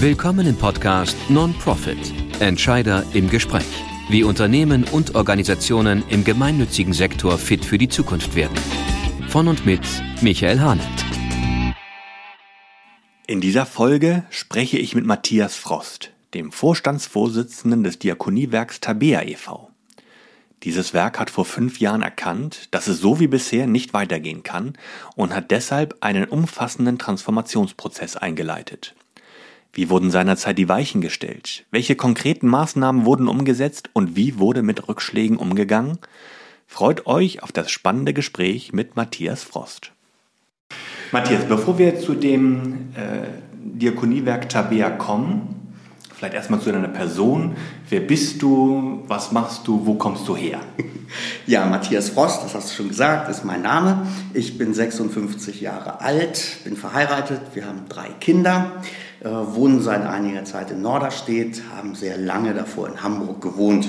Willkommen im Podcast Non-Profit Entscheider im Gespräch. Wie Unternehmen und Organisationen im gemeinnützigen Sektor fit für die Zukunft werden. Von und mit Michael Hahnert. In dieser Folge spreche ich mit Matthias Frost, dem Vorstandsvorsitzenden des Diakoniewerks Tabea e.V. Dieses Werk hat vor fünf Jahren erkannt, dass es so wie bisher nicht weitergehen kann und hat deshalb einen umfassenden Transformationsprozess eingeleitet. Wie wurden seinerzeit die Weichen gestellt? Welche konkreten Maßnahmen wurden umgesetzt und wie wurde mit Rückschlägen umgegangen? Freut euch auf das spannende Gespräch mit Matthias Frost. Matthias, bevor wir zu dem äh, Diakoniewerk Tabea kommen, Vielleicht erstmal zu deiner Person. Wer bist du? Was machst du? Wo kommst du her? Ja, Matthias Frost, das hast du schon gesagt, ist mein Name. Ich bin 56 Jahre alt, bin verheiratet, wir haben drei Kinder, äh, wohnen seit einiger Zeit in Norderstedt, haben sehr lange davor in Hamburg gewohnt.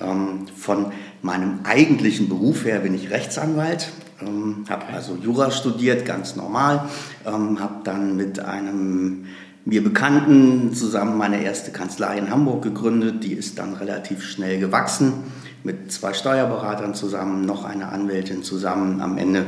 Ähm, von meinem eigentlichen Beruf her bin ich Rechtsanwalt, ähm, habe also Jura studiert, ganz normal, ähm, habe dann mit einem mir Bekannten zusammen meine erste Kanzlei in Hamburg gegründet. Die ist dann relativ schnell gewachsen mit zwei Steuerberatern zusammen, noch eine Anwältin zusammen. Am Ende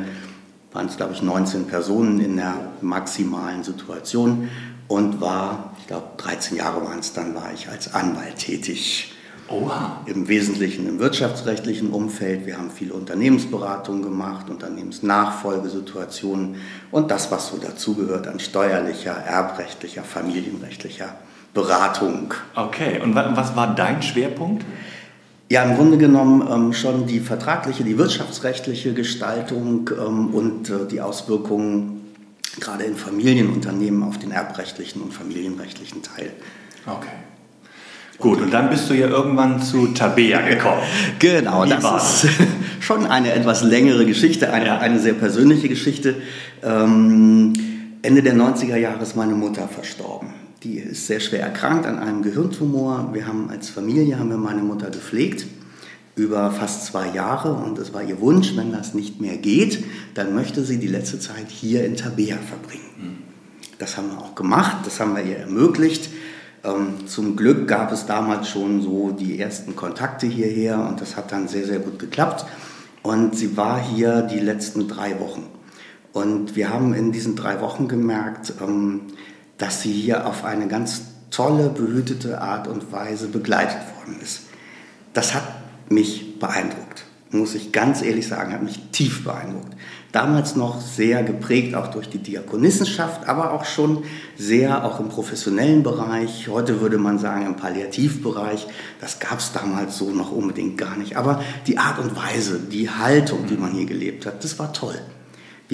waren es, glaube ich, 19 Personen in der maximalen Situation und war, ich glaube, 13 Jahre waren es dann, war ich als Anwalt tätig. Oha. Im Wesentlichen im wirtschaftsrechtlichen Umfeld. Wir haben viele Unternehmensberatungen gemacht, Unternehmensnachfolgesituationen und das, was so dazugehört an steuerlicher, erbrechtlicher, familienrechtlicher Beratung. Okay, und was war dein Schwerpunkt? Ja, im Grunde genommen ähm, schon die vertragliche, die wirtschaftsrechtliche Gestaltung ähm, und äh, die Auswirkungen gerade in Familienunternehmen auf den erbrechtlichen und familienrechtlichen Teil. Okay. Gut, und dann bist du ja irgendwann zu Tabea gekommen. Genau, Wie das war's? ist schon eine etwas längere Geschichte, eine, ja. eine sehr persönliche Geschichte. Ähm, Ende der 90er Jahre ist meine Mutter verstorben. Die ist sehr schwer erkrankt an einem Gehirntumor. Wir haben als Familie haben wir meine Mutter gepflegt über fast zwei Jahre und es war ihr Wunsch, wenn das nicht mehr geht, dann möchte sie die letzte Zeit hier in Tabea verbringen. Hm. Das haben wir auch gemacht, das haben wir ihr ermöglicht. Ähm, zum Glück gab es damals schon so die ersten Kontakte hierher und das hat dann sehr, sehr gut geklappt. Und sie war hier die letzten drei Wochen. Und wir haben in diesen drei Wochen gemerkt, ähm, dass sie hier auf eine ganz tolle, behütete Art und Weise begleitet worden ist. Das hat mich beeindruckt, muss ich ganz ehrlich sagen, hat mich tief beeindruckt damals noch sehr geprägt auch durch die Diakonissenschaft, aber auch schon sehr auch im professionellen Bereich. Heute würde man sagen im Palliativbereich. Das gab es damals so noch unbedingt gar nicht. Aber die Art und Weise, die Haltung, die man hier gelebt hat, das war toll.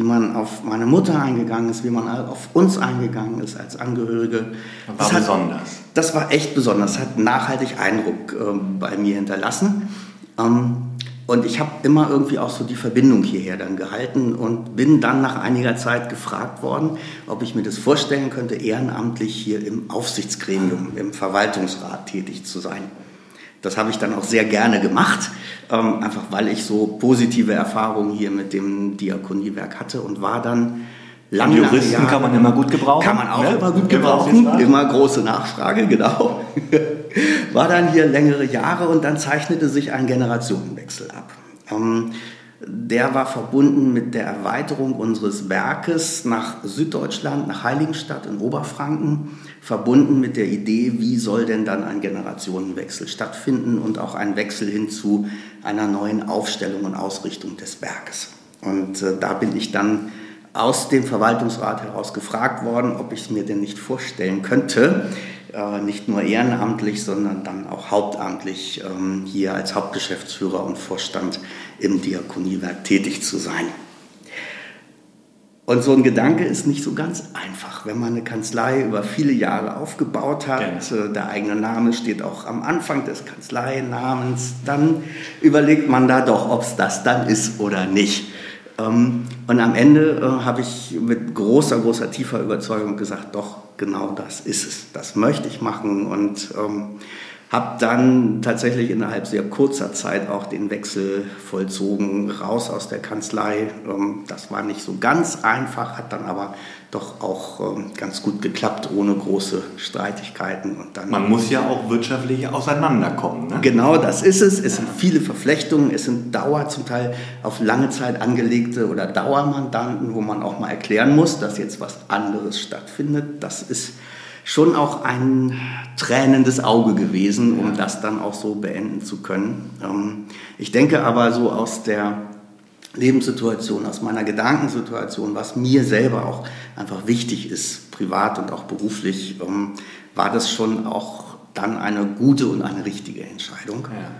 Wie man auf meine Mutter eingegangen ist, wie man auf uns eingegangen ist als Angehörige. War das besonders. Hat, das war echt besonders. Das hat nachhaltig Eindruck äh, bei mir hinterlassen. Ähm, und ich habe immer irgendwie auch so die Verbindung hierher dann gehalten und bin dann nach einiger Zeit gefragt worden, ob ich mir das vorstellen könnte, ehrenamtlich hier im Aufsichtsgremium, im Verwaltungsrat tätig zu sein. Das habe ich dann auch sehr gerne gemacht, ähm, einfach weil ich so positive Erfahrungen hier mit dem Diakoniewerk hatte und war dann lange Juristen Jahre, kann man immer gut gebrauchen. Kann man auch ne? immer gut gebrauchen. Immer, immer große Nachfrage, genau. War dann hier längere Jahre und dann zeichnete sich ein Generationenwechsel ab. Der war verbunden mit der Erweiterung unseres Werkes nach Süddeutschland, nach Heiligenstadt in Oberfranken, verbunden mit der Idee, wie soll denn dann ein Generationenwechsel stattfinden und auch ein Wechsel hin zu einer neuen Aufstellung und Ausrichtung des Werkes. Und äh, da bin ich dann aus dem Verwaltungsrat heraus gefragt worden, ob ich es mir denn nicht vorstellen könnte, nicht nur ehrenamtlich, sondern dann auch hauptamtlich ähm, hier als Hauptgeschäftsführer und Vorstand im Diakoniewerk tätig zu sein. Und so ein Gedanke ist nicht so ganz einfach, wenn man eine Kanzlei über viele Jahre aufgebaut hat. Gerne. Äh, der eigene Name steht auch am Anfang des Kanzleinamens. Dann überlegt man da doch, ob es das dann ist oder nicht. Ähm, und am Ende äh, habe ich mit großer, großer, tiefer Überzeugung gesagt, doch, genau das ist es. Das möchte ich machen und ähm, habe dann tatsächlich innerhalb sehr kurzer Zeit auch den Wechsel vollzogen, raus aus der Kanzlei. Ähm, das war nicht so ganz einfach, hat dann aber doch auch ähm, ganz gut geklappt, ohne große Streitigkeiten. Und dann Man muss ja auch wirtschaftlich auseinanderkommen. Ne? Genau, das ist es. Es sind viele Verflechtungen, es sind Dauer, zum Teil auf lange Zeit angelegte oder Dauermandanten, wo man auch mal erklären muss, dass jetzt was anderes stattfindet. Das ist schon auch ein tränendes Auge gewesen, um das dann auch so beenden zu können. Ähm, ich denke aber so aus der Lebenssituation, aus meiner Gedankensituation, was mir selber auch einfach wichtig ist, privat und auch beruflich, ähm, war das schon auch dann eine gute und eine richtige Entscheidung. Ja.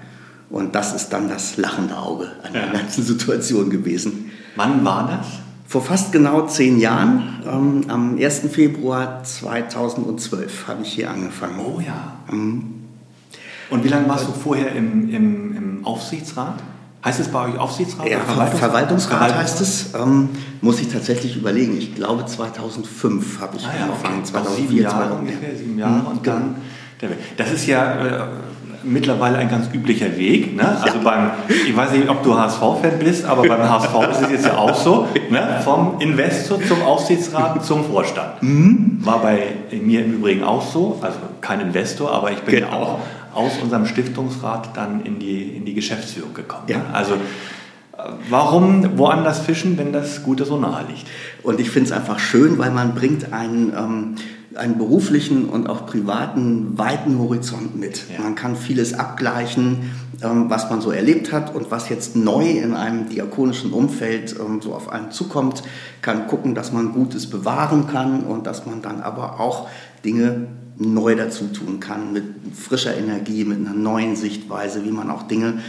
Und das ist dann das lachende Auge an der ganzen Situation gewesen. Wann war das? Vor fast genau zehn Jahren, ähm, am 1. Februar 2012, habe ich hier angefangen. Oh ja. Mhm. Und wie lange warst du vorher im, im, im Aufsichtsrat? Heißt es bei euch Aufsichtsrat? Ja, Verwaltungsrat, Verwaltungsrat heißt es. Ähm, muss ich tatsächlich überlegen. Ich glaube 2005 habe ich ah, ja, angefangen. Okay. 2004, sieben Jahre ungefähr, sieben Jahre. Und dann, das ist ja äh, mittlerweile ein ganz üblicher Weg. Ne? Also ja. beim, ich weiß nicht, ob du HSV-Fan bist, aber beim HSV ist es jetzt ja auch so, ne? vom Investor zum Aufsichtsrat zum Vorstand. Mhm. War bei mir im Übrigen auch so, also kein Investor, aber ich bin genau. ja auch aus unserem Stiftungsrat dann in die, in die Geschäftsführung gekommen. Ja. Also warum woanders fischen, wenn das Gute so nahe liegt? Und ich finde es einfach schön, weil man bringt einen... Ähm, einen beruflichen und auch privaten weiten Horizont mit. Ja. Man kann vieles abgleichen, ähm, was man so erlebt hat und was jetzt neu in einem diakonischen Umfeld ähm, so auf einen zukommt, kann gucken, dass man Gutes bewahren kann und dass man dann aber auch Dinge neu dazu tun kann, mit frischer Energie, mit einer neuen Sichtweise, wie man auch Dinge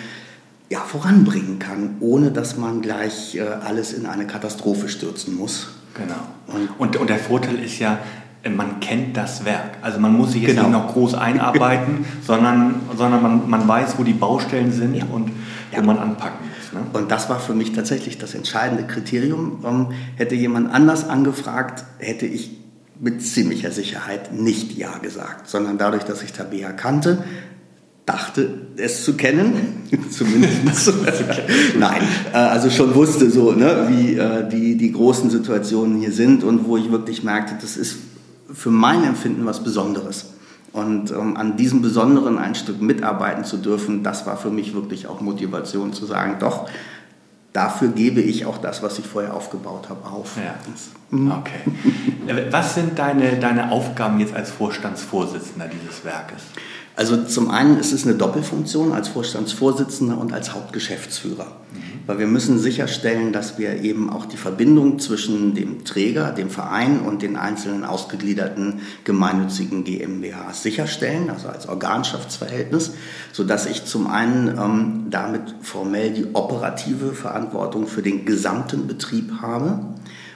ja, voranbringen kann, ohne dass man gleich äh, alles in eine Katastrophe stürzen muss. Genau. Und, und, und der Vorteil ist ja, man kennt das Werk. Also man muss sich jetzt genau. nicht noch groß einarbeiten, sondern, sondern man, man weiß, wo die Baustellen sind ja. und wo ja. man anpacken muss. Ne? Und das war für mich tatsächlich das entscheidende Kriterium. Ähm, hätte jemand anders angefragt, hätte ich mit ziemlicher Sicherheit nicht Ja gesagt, sondern dadurch, dass ich Tabea kannte, dachte es zu kennen, zumindest. Nein, äh, also schon wusste so, ne, wie äh, die, die großen Situationen hier sind und wo ich wirklich merkte, das ist für mein Empfinden was Besonderes. Und ähm, an diesem Besonderen ein Stück mitarbeiten zu dürfen, das war für mich wirklich auch Motivation zu sagen, doch, dafür gebe ich auch das, was ich vorher aufgebaut habe, auf. Ja. Mhm. Okay. Äh, was sind deine, deine Aufgaben jetzt als Vorstandsvorsitzender dieses Werkes? Also zum einen ist es eine Doppelfunktion als Vorstandsvorsitzender und als Hauptgeschäftsführer. Mhm. Weil wir müssen sicherstellen, dass wir eben auch die Verbindung zwischen dem Träger, dem Verein und den einzelnen ausgegliederten gemeinnützigen GmbHs sicherstellen, also als Organschaftsverhältnis, sodass ich zum einen ähm, damit formell die operative Verantwortung für den gesamten Betrieb habe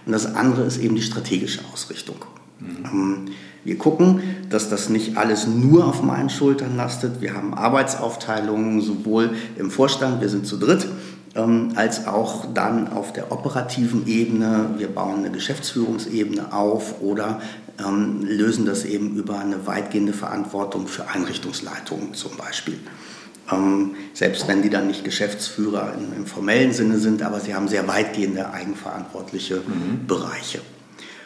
und das andere ist eben die strategische Ausrichtung. Mhm. Ähm, wir gucken, dass das nicht alles nur auf meinen Schultern lastet. Wir haben Arbeitsaufteilungen sowohl im Vorstand, wir sind zu dritt, ähm, als auch dann auf der operativen Ebene. Wir bauen eine Geschäftsführungsebene auf oder ähm, lösen das eben über eine weitgehende Verantwortung für Einrichtungsleitungen zum Beispiel. Ähm, selbst wenn die dann nicht Geschäftsführer im, im, formellen Sinne sind, aber sie haben sehr weitgehende eigenverantwortliche mhm. Bereiche.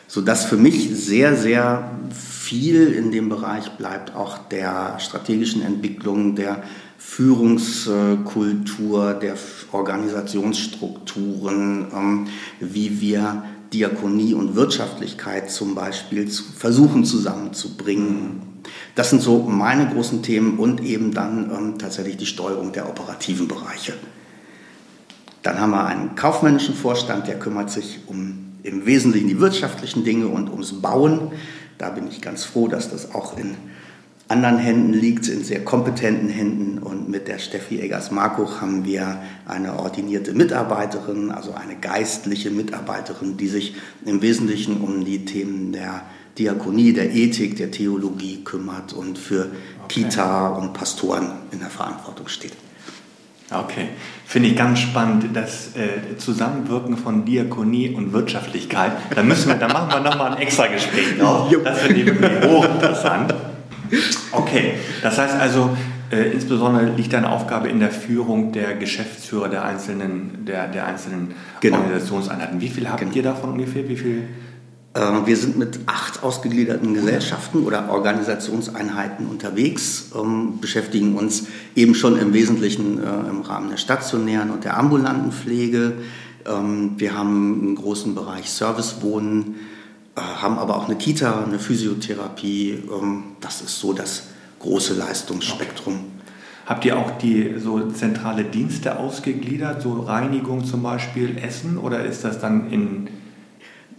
Sodass für mich sehr, sehr viel in dem Bereich bleibt, auch der strategischen Entwicklung, der Führungskultur, der Organisationsstrukturen, ähm, wie wir Diakonie und Wirtschaftlichkeit zum Beispiel versuchen zusammenzubringen. Das sind so meine großen Themen und eben dann ähm, tatsächlich die Steuerung der operativen Bereiche. Dann haben wir einen kaufmännischen Vorstand, der kümmert sich um im Wesentlichen die wirtschaftlichen Dinge und ums Bauen. Da bin ich ganz froh, dass das auch in anderen Händen liegt, in sehr kompetenten Händen. Und mit der Steffi Eggers-Markuch haben wir eine ordinierte Mitarbeiterin, also eine geistliche Mitarbeiterin, die sich im Wesentlichen um die Themen der Diakonie, der Ethik, der Theologie kümmert und für okay. Kita und Pastoren in der Verantwortung steht. Okay, finde ich ganz spannend, das äh, Zusammenwirken von Diakonie und Wirtschaftlichkeit. Da müssen wir, da machen wir nochmal ein extra Gespräch drauf. Das finde ich hochinteressant. Okay, das heißt also, äh, insbesondere liegt deine Aufgabe in der Führung der Geschäftsführer der einzelnen, der, der einzelnen genau. Organisationseinheiten. Wie viel habt genau. ihr davon ungefähr? Wie viel? Äh, wir sind mit acht ausgegliederten Gesellschaften oder Organisationseinheiten unterwegs, ähm, beschäftigen uns eben schon im Wesentlichen äh, im Rahmen der stationären und der ambulanten Pflege. Ähm, wir haben einen großen Bereich Servicewohnen, haben aber auch eine Kita, eine Physiotherapie. Ähm, das ist so das große Leistungsspektrum. Okay. Habt ihr auch die so zentrale Dienste ausgegliedert, so Reinigung zum Beispiel, Essen, oder ist das dann in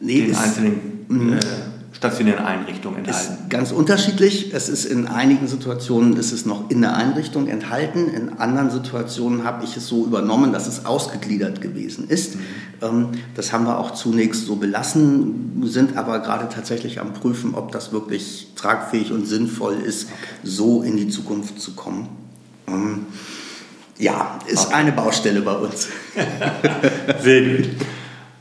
nee, den einzelnen mhm. äh, stationären Einrichtungen enthalten? Ist ganz unterschiedlich. Es ist in einigen Situationen ist es noch in der Einrichtung enthalten. In anderen Situationen habe ich es so übernommen, dass es ausgegliedert gewesen ist. Mhm. Ähm, das haben wir auch zunächst so belassen, sind aber gerade tatsächlich am Prüfen, ob das wirklich tragfähig und sinnvoll ist, okay. so in die Zukunft zu kommen. Ähm, ja, ist okay. eine Baustelle bei uns. Sehr gut.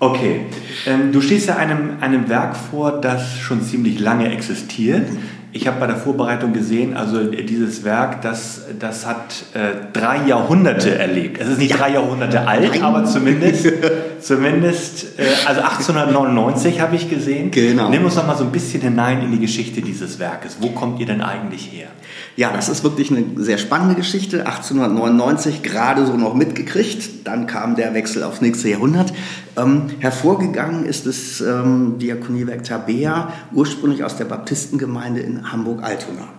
Okay, ähm, du stehst ja einem, einem Werk vor, das schon ziemlich lange existiert. Ich habe bei der Vorbereitung gesehen, also dieses Werk, das, das hat äh, drei Jahrhunderte erlebt. Es ist nicht ja. drei Jahrhunderte alt, Nein. aber zumindest, zumindest äh, also 1899 habe ich gesehen. Genau. Nimm uns noch mal so ein bisschen hinein in die Geschichte dieses Werkes. Wo kommt ihr denn eigentlich her? Ja, das ist wirklich eine sehr spannende Geschichte. 1899 gerade so noch mitgekriegt. Dann kam der Wechsel aufs nächste Jahrhundert. Ähm, hervorgegangen ist das ähm, Diakoniewerk Tabea, ursprünglich aus der Baptistengemeinde in Hamburg-Altona.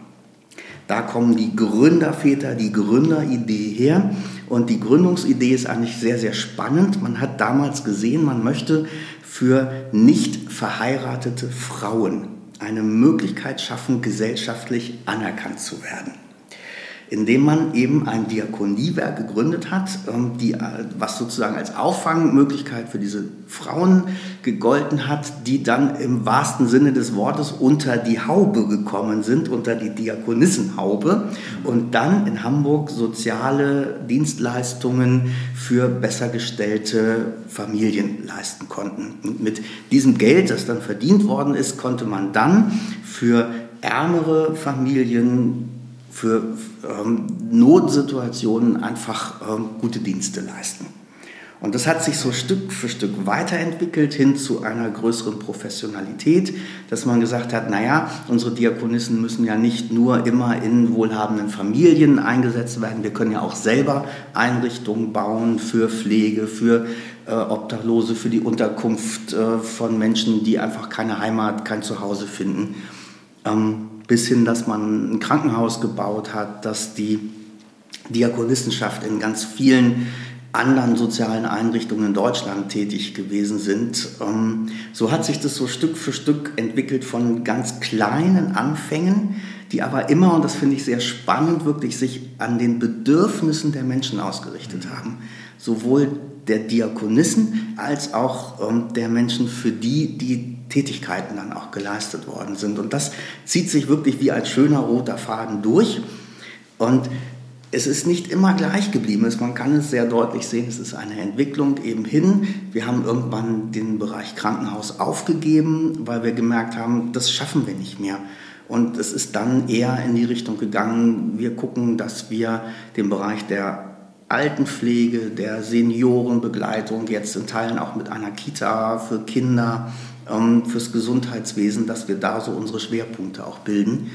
Da kommen die Gründerväter, die Gründeridee her. Und die Gründungsidee ist eigentlich sehr, sehr spannend. Man hat damals gesehen, man möchte für nicht verheiratete Frauen eine Möglichkeit schaffen, gesellschaftlich anerkannt zu werden indem man eben ein Diakoniewerk gegründet hat, ähm, die, äh, was sozusagen als Auffangmöglichkeit für diese Frauen gegolten hat, die dann im wahrsten Sinne des Wortes unter die Haube gekommen sind, unter die Diakonissenhaube und dann in Hamburg soziale Dienstleistungen für besser gestellte Familien leisten konnten. Und mit diesem Geld, das dann verdient worden ist, konnte man dann für ärmere Familien für ähm, Notsituationen einfach ähm, gute Dienste leisten. Und das hat sich so Stück für Stück weiterentwickelt hin zu einer größeren Professionalität, dass man gesagt hat, naja, unsere Diakonissen müssen ja nicht nur immer in wohlhabenden Familien eingesetzt werden, wir können ja auch selber Einrichtungen bauen für Pflege, für äh, Obdachlose, für die Unterkunft äh, von Menschen, die einfach keine Heimat, kein Zuhause finden. Ähm, bis hin, dass man ein Krankenhaus gebaut hat, dass die Diakonissenschaft in ganz vielen anderen sozialen Einrichtungen in Deutschland tätig gewesen sind. Ähm, so hat sich das so Stück für Stück entwickelt von ganz kleinen Anfängen, die aber immer, und das finde ich sehr spannend, wirklich sich an den Bedürfnissen der Menschen ausgerichtet haben. Sowohl der Diakonissen als auch ähm, der Menschen, für die die Tätigkeiten dann auch geleistet worden sind. Und das zieht sich wirklich wie ein schöner roter Faden durch. Und es ist nicht immer gleich geblieben. Man kann es sehr deutlich sehen, es ist eine Entwicklung eben hin. Wir haben irgendwann den Bereich Krankenhaus aufgegeben, weil wir gemerkt haben, das schaffen wir nicht mehr. Und es ist dann eher in die Richtung gegangen, wir gucken, dass wir den Bereich der Altenpflege, der Seniorenbegleitung, jetzt in Teilen auch mit einer Kita für Kinder, fürs Gesundheitswesen, dass wir da so unsere Schwerpunkte auch bilden,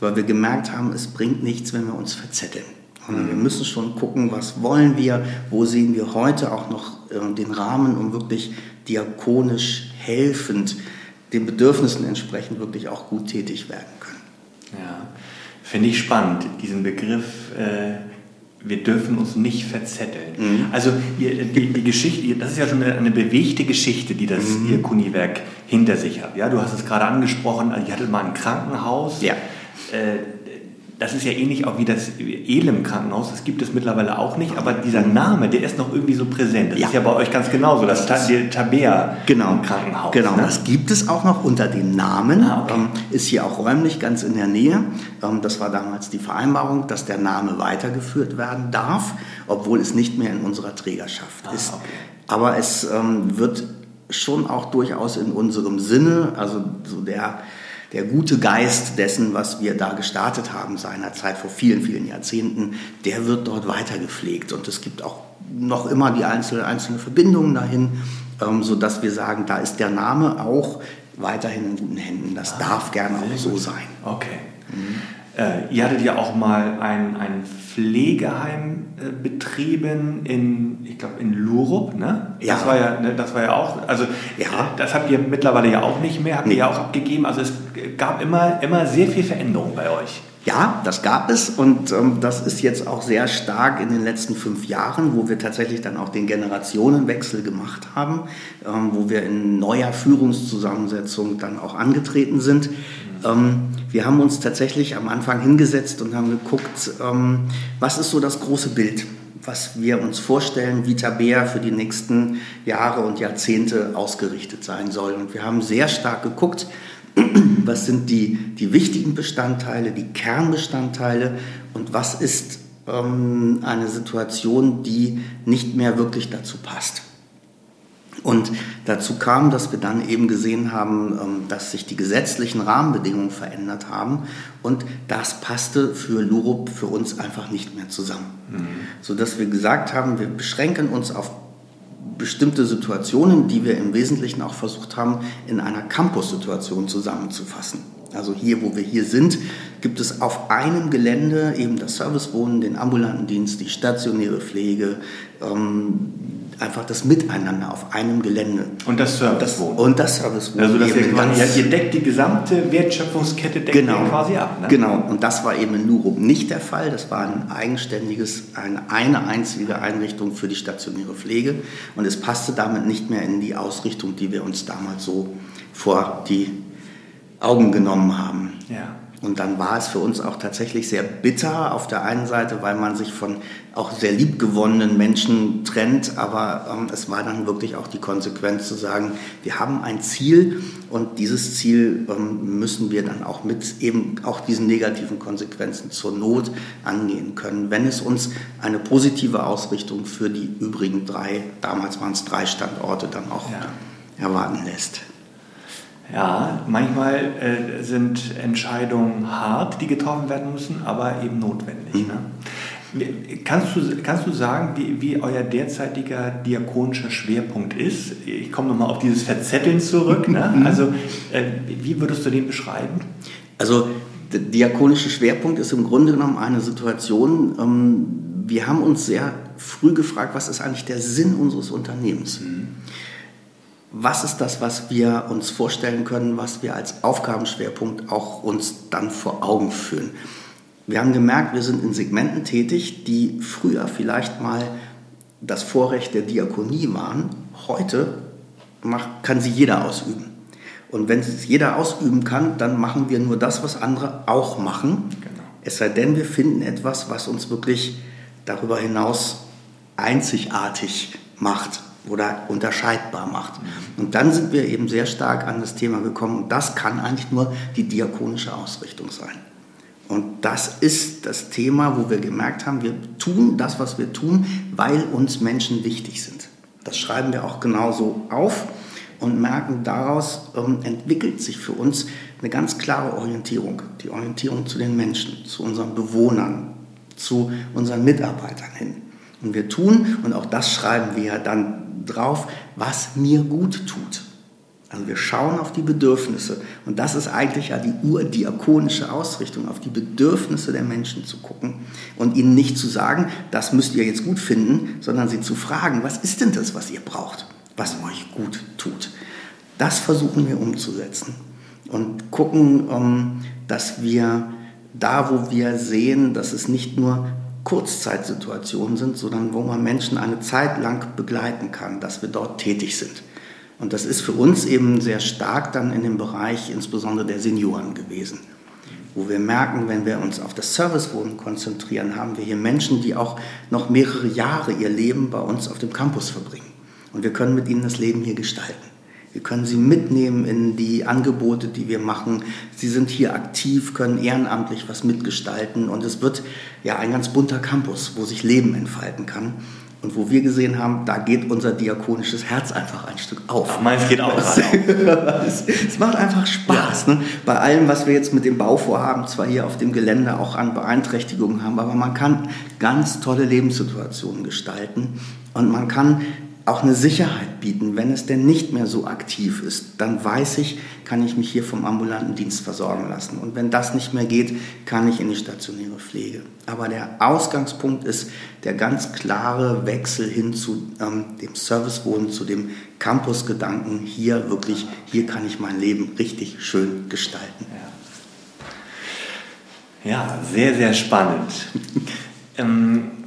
weil wir gemerkt haben, es bringt nichts, wenn wir uns verzetteln. Und wir mhm. müssen schon gucken, was wollen wir, wo sehen wir heute auch noch äh, den Rahmen, um wirklich diakonisch helfend den Bedürfnissen entsprechend wirklich auch gut tätig werden können. Ja, finde ich spannend, diesen Begriff äh, wir dürfen uns nicht verzetteln. Mhm. Also die, die, Geschichte, das ist ja schon eine, eine bewegte Geschichte, die das mhm. ihr Kuniwerk hinter sich hat. Ja, du hast es gerade angesprochen, ihr hattet mal ein Krankenhaus. Ja. Äh, das ist ja ähnlich auch wie das Elem-Krankenhaus, das gibt es mittlerweile auch nicht, aber dieser Name, der ist noch irgendwie so präsent. Das ja. ist ja bei euch ganz genauso, das, das Tabea genau, Krankenhaus. Genau, ne? das gibt es auch noch unter dem Namen, ah, okay. ähm, ist hier auch räumlich ganz in der Nähe. Ähm, das war damals die Vereinbarung, dass der Name weitergeführt werden darf, obwohl es nicht mehr in unserer Trägerschaft ah, ist. Okay. Aber es ähm, wird schon auch durchaus in unserem Sinne, also so der der gute Geist dessen, was wir da gestartet haben seinerzeit vor vielen, vielen Jahrzehnten, der wird dort weiter gepflegt. Und es gibt auch noch immer die einzelnen, einzelne Verbindungen dahin, ähm, sodass wir sagen, da ist der Name auch weiterhin in guten Händen. Das ah, darf gerne auch so sein. Okay. Mhm. Äh, ihr hattet ja auch mal ein, ein Pflegeheim äh, betrieben in, ich glaube, in Lurup, ne? Ja. Das war ja, ne, das war ja auch, also ja. das habt ihr mittlerweile ja auch nicht mehr, habt nee. ihr ja auch abgegeben. Also es gab immer, immer sehr viel Veränderung bei euch. Ja, das gab es und ähm, das ist jetzt auch sehr stark in den letzten fünf Jahren, wo wir tatsächlich dann auch den Generationenwechsel gemacht haben, ähm, wo wir in neuer Führungszusammensetzung dann auch angetreten sind. Ähm, wir haben uns tatsächlich am Anfang hingesetzt und haben geguckt, ähm, was ist so das große Bild, was wir uns vorstellen, wie Tabea für die nächsten Jahre und Jahrzehnte ausgerichtet sein soll. Und wir haben sehr stark geguckt, was sind die, die wichtigen Bestandteile, die Kernbestandteile und was ist ähm, eine Situation, die nicht mehr wirklich dazu passt. Und dazu kam, dass wir dann eben gesehen haben, ähm, dass sich die gesetzlichen Rahmenbedingungen verändert haben und das passte für Lurup für uns einfach nicht mehr zusammen. Mhm. Sodass wir gesagt haben, wir beschränken uns auf bestimmte Situationen, die wir im Wesentlichen auch versucht haben, in einer Campus-Situation zusammenzufassen. Also hier, wo wir hier sind, gibt es auf einem Gelände eben das Servicewohnen, den ambulanten Dienst, die stationäre Pflege, ähm, einfach das Miteinander auf einem Gelände. Und das Servicewohnen. Und das Servicewohnen. Also das ihr, quasi, ihr deckt die gesamte Wertschöpfungskette deckt genau, quasi ab. Ne? Genau, und das war eben in Lurup nicht der Fall. Das war ein eigenständiges, eine, eine einzige Einrichtung für die stationäre Pflege. Und es passte damit nicht mehr in die Ausrichtung, die wir uns damals so vor die Augen genommen haben. Ja. Und dann war es für uns auch tatsächlich sehr bitter auf der einen Seite, weil man sich von auch sehr liebgewonnenen Menschen trennt, aber ähm, es war dann wirklich auch die Konsequenz zu sagen, wir haben ein Ziel und dieses Ziel ähm, müssen wir dann auch mit eben auch diesen negativen Konsequenzen zur Not angehen können, wenn es uns eine positive Ausrichtung für die übrigen drei, damals waren es drei Standorte, dann auch ja. erwarten lässt. Ja, manchmal äh, sind Entscheidungen hart, die getroffen werden müssen, aber eben notwendig. Mhm. Ne? Kannst, du, kannst du sagen, wie, wie euer derzeitiger diakonischer Schwerpunkt ist? Ich komme nochmal auf dieses Verzetteln zurück. Ne? Mhm. Also, äh, wie würdest du den beschreiben? Also, der diakonische Schwerpunkt ist im Grunde genommen eine Situation, ähm, wir haben uns sehr früh gefragt, was ist eigentlich der Sinn unseres Unternehmens? Mhm was ist das, was wir uns vorstellen können, was wir als Aufgabenschwerpunkt auch uns dann vor Augen führen. Wir haben gemerkt, wir sind in Segmenten tätig, die früher vielleicht mal das Vorrecht der Diakonie waren. Heute macht, kann sie jeder ausüben. Und wenn es jeder ausüben kann, dann machen wir nur das, was andere auch machen. Genau. Es sei denn, wir finden etwas, was uns wirklich darüber hinaus einzigartig macht oder unterscheidbar macht. Und dann sind wir eben sehr stark an das Thema gekommen und das kann eigentlich nur die diakonische Ausrichtung sein. Und das ist das Thema, wo wir gemerkt haben, wir tun das, was wir tun, weil uns Menschen wichtig sind. Das schreiben wir auch genauso auf und merken, daraus ähm, entwickelt sich für uns eine ganz klare Orientierung. Die Orientierung zu den Menschen, zu unseren Bewohnern, zu unseren Mitarbeitern hin. Und wir tun, und auch das schreiben wir ja dann drauf, was mir gut tut. Also wir schauen auf die Bedürfnisse und das ist eigentlich ja die urdiakonische Ausrichtung, auf die Bedürfnisse der Menschen zu gucken und ihnen nicht zu sagen, das müsst ihr jetzt gut finden, sondern sie zu fragen, was ist denn das, was ihr braucht, was euch gut tut. Das versuchen wir umzusetzen und gucken, ähm, dass wir da, wo wir sehen, dass es nicht nur Kurzzeitsituationen sind, sondern wo man Menschen eine Zeit lang begleiten kann, dass wir dort tätig sind. Und das ist für uns eben sehr stark dann in dem Bereich insbesondere der Senioren gewesen. Wo wir merken, wenn wir uns auf das Servicewohnen konzentrieren, haben wir hier Menschen, die auch noch mehrere Jahre ihr Leben bei uns auf dem Campus verbringen. Und wir können mit ihnen das Leben hier gestalten. Wir können sie mitnehmen in die Angebote, die wir machen. Sie sind hier aktiv, können ehrenamtlich was mitgestalten und es wird ja ein ganz bunter Campus, wo sich Leben entfalten kann. Und wo wir gesehen haben, da geht unser diakonisches Herz einfach ein Stück auf. meins geht auch gerade es, es macht einfach Spaß. Ja. Ne? Bei allem, was wir jetzt mit dem Bau vorhaben, zwar hier auf dem Gelände auch an Beeinträchtigungen haben, aber man kann ganz tolle Lebenssituationen gestalten und man kann auch eine Sicherheit bieten, wenn es denn nicht mehr so aktiv ist. Dann weiß ich, kann ich mich hier vom ambulanten Dienst versorgen lassen. Und wenn das nicht mehr geht, kann ich in die stationäre Pflege. Aber der Ausgangspunkt ist der ganz klare Wechsel hin zu ähm, dem Servicewohnen, zu dem Campusgedanken. Hier wirklich, hier kann ich mein Leben richtig schön gestalten. Ja, ja sehr, sehr spannend. ähm,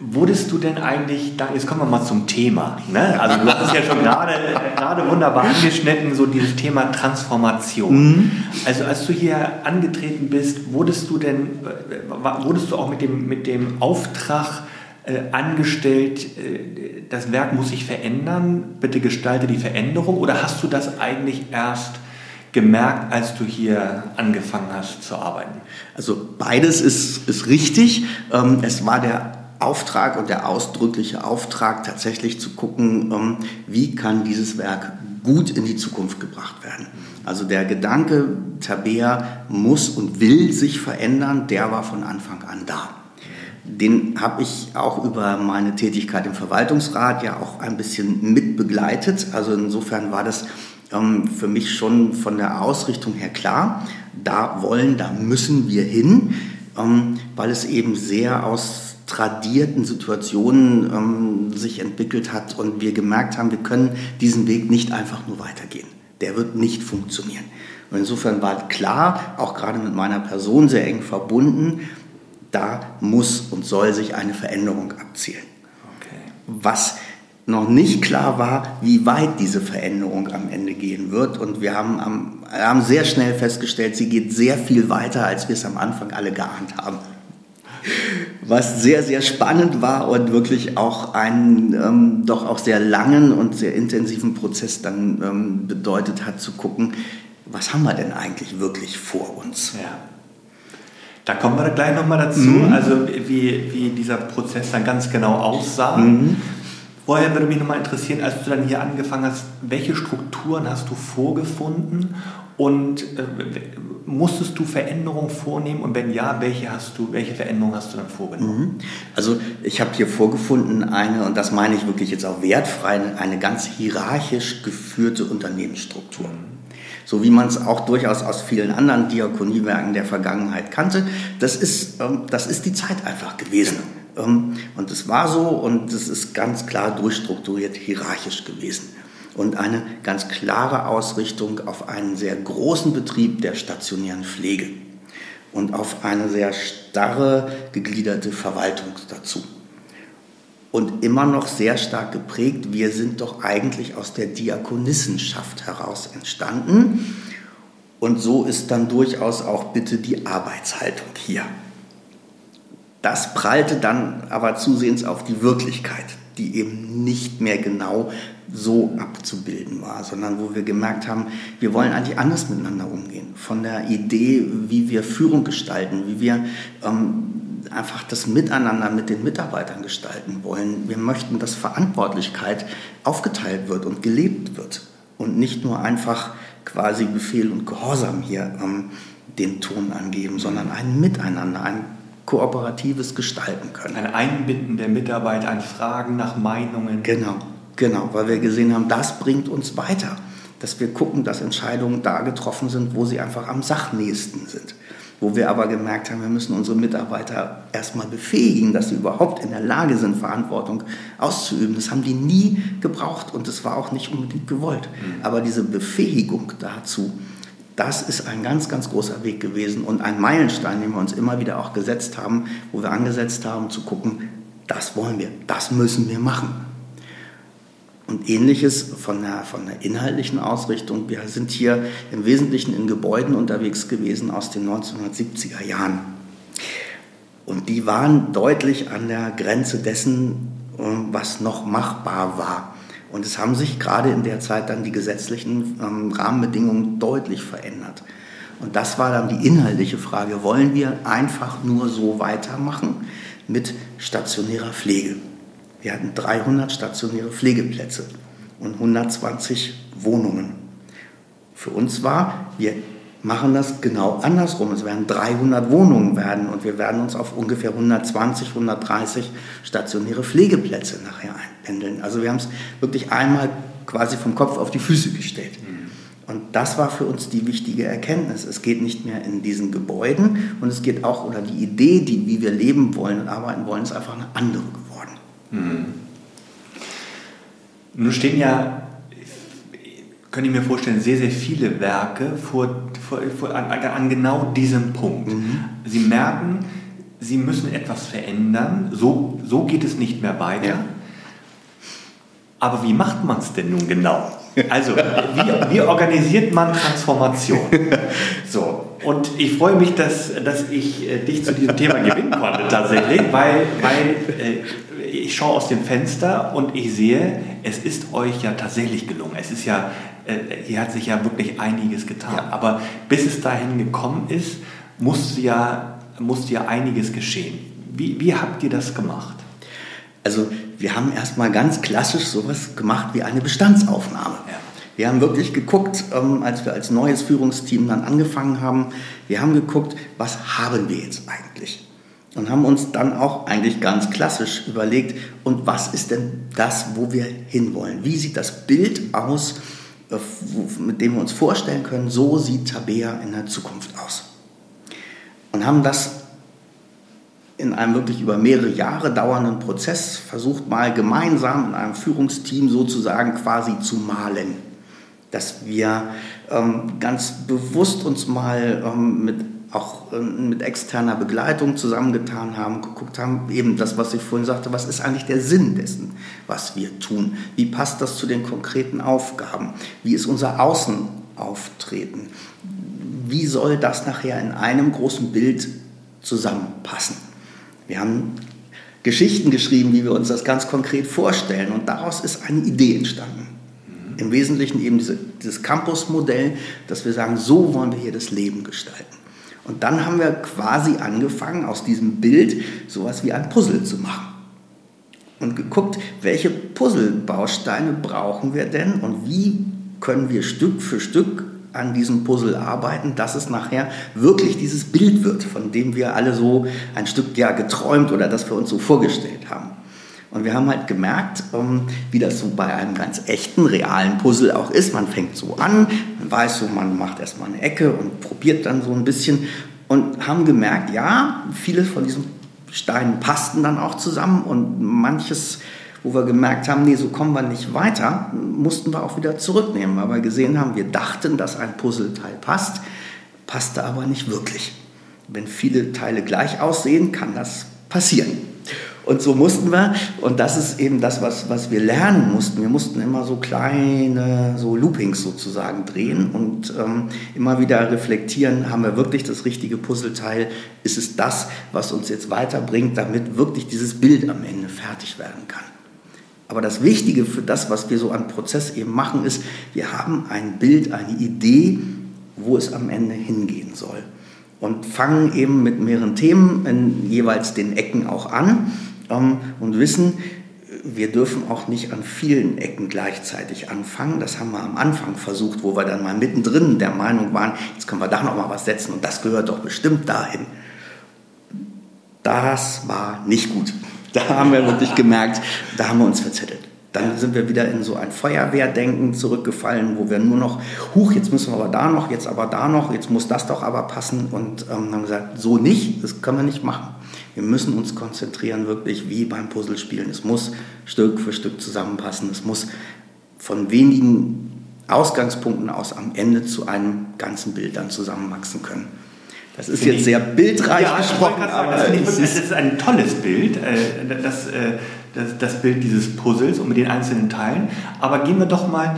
Wurdest du denn eigentlich, da, jetzt kommen wir mal zum Thema. Ne? Also du hast es ja schon gerade, gerade wunderbar angeschnitten, so dieses Thema Transformation. Mhm. Also als du hier angetreten bist, wurdest du denn, äh, wurdest du auch mit dem, mit dem Auftrag äh, angestellt, äh, das Werk muss sich verändern, bitte gestalte die Veränderung oder hast du das eigentlich erst gemerkt, als du hier angefangen hast zu arbeiten? Also beides ist, ist richtig. Ähm, es war der Auftrag und der ausdrückliche Auftrag, tatsächlich zu gucken, ähm, wie kann dieses Werk gut in die Zukunft gebracht werden. Also der Gedanke, Tabea muss und will sich verändern, der war von Anfang an da. Den habe ich auch über meine Tätigkeit im Verwaltungsrat ja auch ein bisschen mit begleitet. Also insofern war das ähm, für mich schon von der Ausrichtung her klar. Da wollen, da müssen wir hin, ähm, weil es eben sehr aus tradierten Situationen ähm, sich entwickelt hat und wir gemerkt haben, wir können diesen Weg nicht einfach nur weitergehen. Der wird nicht funktionieren. Und insofern war klar, auch gerade mit meiner Person sehr eng verbunden, da muss und soll sich eine Veränderung abzielen. Okay. Was noch nicht klar war, wie weit diese Veränderung am Ende gehen wird. Und wir haben, am, haben sehr schnell festgestellt, sie geht sehr viel weiter, als wir es am Anfang alle geahnt haben was sehr, sehr spannend war und wirklich auch einen ähm, doch auch sehr langen und sehr intensiven Prozess dann ähm, bedeutet hat, zu gucken, was haben wir denn eigentlich wirklich vor uns? Ja. Da kommen wir gleich nochmal dazu, mhm. also wie, wie dieser Prozess dann ganz genau aussah. Mhm. Vorher würde mich nochmal interessieren, als du dann hier angefangen hast, welche Strukturen hast du vorgefunden und äh, musstest du Veränderungen vornehmen und wenn ja, welche hast du, welche Veränderungen hast du dann vorgenommen? Mhm. Also ich habe hier vorgefunden eine, und das meine ich wirklich jetzt auch wertfrei, eine ganz hierarchisch geführte Unternehmensstruktur. So wie man es auch durchaus aus vielen anderen Diakoniewerken der Vergangenheit kannte. Das ist, ähm, das ist die Zeit einfach gewesen. Ähm, und es war so und es ist ganz klar durchstrukturiert hierarchisch gewesen und eine ganz klare Ausrichtung auf einen sehr großen Betrieb der stationären Pflege und auf eine sehr starre gegliederte Verwaltung dazu. Und immer noch sehr stark geprägt, wir sind doch eigentlich aus der Diakonissenschaft heraus entstanden. Und so ist dann durchaus auch bitte die Arbeitshaltung hier. Das prallte dann aber zusehends auf die Wirklichkeit, die eben nicht mehr genau so abzubilden war, sondern wo wir gemerkt haben, wir wollen eigentlich anders miteinander umgehen. Von der Idee, wie wir Führung gestalten, wie wir ähm, einfach das Miteinander mit den Mitarbeitern gestalten wollen. Wir möchten, dass Verantwortlichkeit aufgeteilt wird und gelebt wird und nicht nur einfach quasi Befehl und Gehorsam hier ähm, den Ton angeben, sondern ein Miteinander, ein kooperatives Gestalten können. Ein Einbinden der Mitarbeiter, ein Fragen nach Meinungen. Genau. Genau, weil wir gesehen haben, das bringt uns weiter. Dass wir gucken, dass Entscheidungen da getroffen sind, wo sie einfach am sachnächsten sind. Wo wir aber gemerkt haben, wir müssen unsere Mitarbeiter erstmal befähigen, dass sie überhaupt in der Lage sind, Verantwortung auszuüben. Das haben die nie gebraucht und das war auch nicht unbedingt gewollt. Mhm. Aber diese Befähigung dazu, das ist ein ganz, ganz großer Weg gewesen und ein Meilenstein, den wir uns immer wieder auch gesetzt haben, wo wir angesetzt haben zu gucken, das wollen wir, das müssen wir machen. Und ähnliches von der, von der inhaltlichen Ausrichtung. Wir sind hier im Wesentlichen in Gebäuden unterwegs gewesen aus den 1970er Jahren. Und die waren deutlich an der Grenze dessen, äh, was noch machbar war. Und es haben sich gerade in der Zeit dann die gesetzlichen ähm, Rahmenbedingungen deutlich verändert. Und das war dann die inhaltliche Frage, wollen wir einfach nur so weitermachen? mit stationärer Pflege. Wir hatten 300 stationäre Pflegeplätze und 120 Wohnungen. Für uns war, wir machen das genau andersrum. Es werden 300 Wohnungen werden und wir werden uns auf ungefähr 120, 130 stationäre Pflegeplätze nachher einpendeln. Also wir haben es wirklich einmal quasi vom Kopf auf die Füße gestellt. Und das war für uns die wichtige Erkenntnis. Es geht nicht mehr in diesen Gebäuden und es geht auch, oder die Idee, die, wie wir leben wollen und arbeiten wollen, ist einfach eine andere geworden. Mhm. Nun stehen ja, könnte ich mir vorstellen, sehr, sehr viele Werke vor, vor, vor an, an, genau diesem Punkt. Mhm. Sie merken, sie müssen etwas verändern, so, so geht es nicht mehr weiter. Ja. Aber wie macht man es denn nun genau? Also, wie, wie organisiert man Transformation? So, und ich freue mich, dass, dass ich äh, dich zu diesem Thema gewinnen konnte tatsächlich, weil, weil äh, ich schaue aus dem Fenster und ich sehe, es ist euch ja tatsächlich gelungen. Es ist ja, äh, hier hat sich ja wirklich einiges getan. Ja. Aber bis es dahin gekommen ist, musste ja, musste ja einiges geschehen. Wie, wie habt ihr das gemacht? Also wir haben erstmal ganz klassisch sowas gemacht wie eine Bestandsaufnahme. Ja. Wir haben wirklich geguckt, ähm, als wir als neues Führungsteam dann angefangen haben, wir haben geguckt, was haben wir jetzt eigentlich? Und haben uns dann auch eigentlich ganz klassisch überlegt, und was ist denn das, wo wir hinwollen? Wie sieht das Bild aus, äh, mit dem wir uns vorstellen können, so sieht Tabea in der Zukunft aus? Und haben das in einem wirklich über mehrere Jahre dauernden Prozess versucht mal gemeinsam in einem Führungsteam sozusagen quasi zu malen. Dass wir ähm, ganz bewusst uns mal ähm, mit auch ähm, mit externer Begleitung zusammengetan haben, geguckt haben, eben das, was ich vorhin sagte, was ist eigentlich der Sinn dessen, was wir tun? Wie passt das zu den konkreten Aufgaben? Wie ist unser Außenauftreten? Wie soll das nachher in einem großen Bild zusammenpassen? Wir haben Geschichten geschrieben, wie wir uns das ganz konkret vorstellen. Und daraus ist eine Idee entstanden. Mhm. Im Wesentlichen eben diese, dieses Campus-Modell, dass wir sagen, so wollen wir hier das Leben gestalten. Und dann haben wir quasi angefangen, aus diesem Bild sowas wie ein Puzzle zu machen. Und geguckt, welche Puzzlebausteine brauchen wir denn und wie können wir Stück für Stück an diesem Puzzle arbeiten, dass es nachher wirklich dieses Bild wird, von dem wir alle so ein Stück ja geträumt oder das wir uns so vorgestellt haben. Und wir haben halt gemerkt, ähm, wie das so bei einem ganz echten, realen Puzzle auch ist. Man fängt so an, man weiß so, man macht erstmal eine Ecke und probiert dann so ein bisschen und haben gemerkt, ja, viele von diesen Steinen passten dann auch zusammen und manches wo wir gemerkt haben, nee, so kommen wir nicht weiter, mussten wir auch wieder zurücknehmen, weil wir gesehen haben, wir dachten, dass ein Puzzleteil passt, passte aber nicht wirklich. Wenn viele Teile gleich aussehen, kann das passieren. Und so mussten wir, und das ist eben das, was, was wir lernen mussten. Wir mussten immer so kleine, so Loopings sozusagen drehen und ähm, immer wieder reflektieren, haben wir wirklich das richtige Puzzleteil? Ist es das, was uns jetzt weiterbringt, damit wirklich dieses Bild am Ende fertig werden kann? Aber das Wichtige für das, was wir so an Prozess eben machen, ist, wir haben ein Bild, eine Idee, wo es am Ende hingehen soll. Und fangen eben mit mehreren Themen in jeweils den Ecken auch an ähm, und wissen, wir dürfen auch nicht an vielen Ecken gleichzeitig anfangen. Das haben wir am Anfang versucht, wo wir dann mal mittendrin der Meinung waren, jetzt können wir da noch mal was setzen und das gehört doch bestimmt dahin. Das war nicht gut. Da haben wir wirklich gemerkt, da haben wir uns verzettelt. Dann sind wir wieder in so ein Feuerwehrdenken zurückgefallen, wo wir nur noch, huch, jetzt müssen wir aber da noch, jetzt aber da noch, jetzt muss das doch aber passen und ähm, haben gesagt, so nicht, das können wir nicht machen. Wir müssen uns konzentrieren, wirklich wie beim Puzzlespielen. Es muss Stück für Stück zusammenpassen. Es muss von wenigen Ausgangspunkten aus am Ende zu einem ganzen Bild dann zusammenwachsen können. Das ist jetzt sehr bildreich ja, gesprochen. Sagen, das, ich, das, ist ein tolles Bild, äh, das, äh, das, das Bild dieses Puzzles und mit den einzelnen Teilen. Aber gehen wir doch mal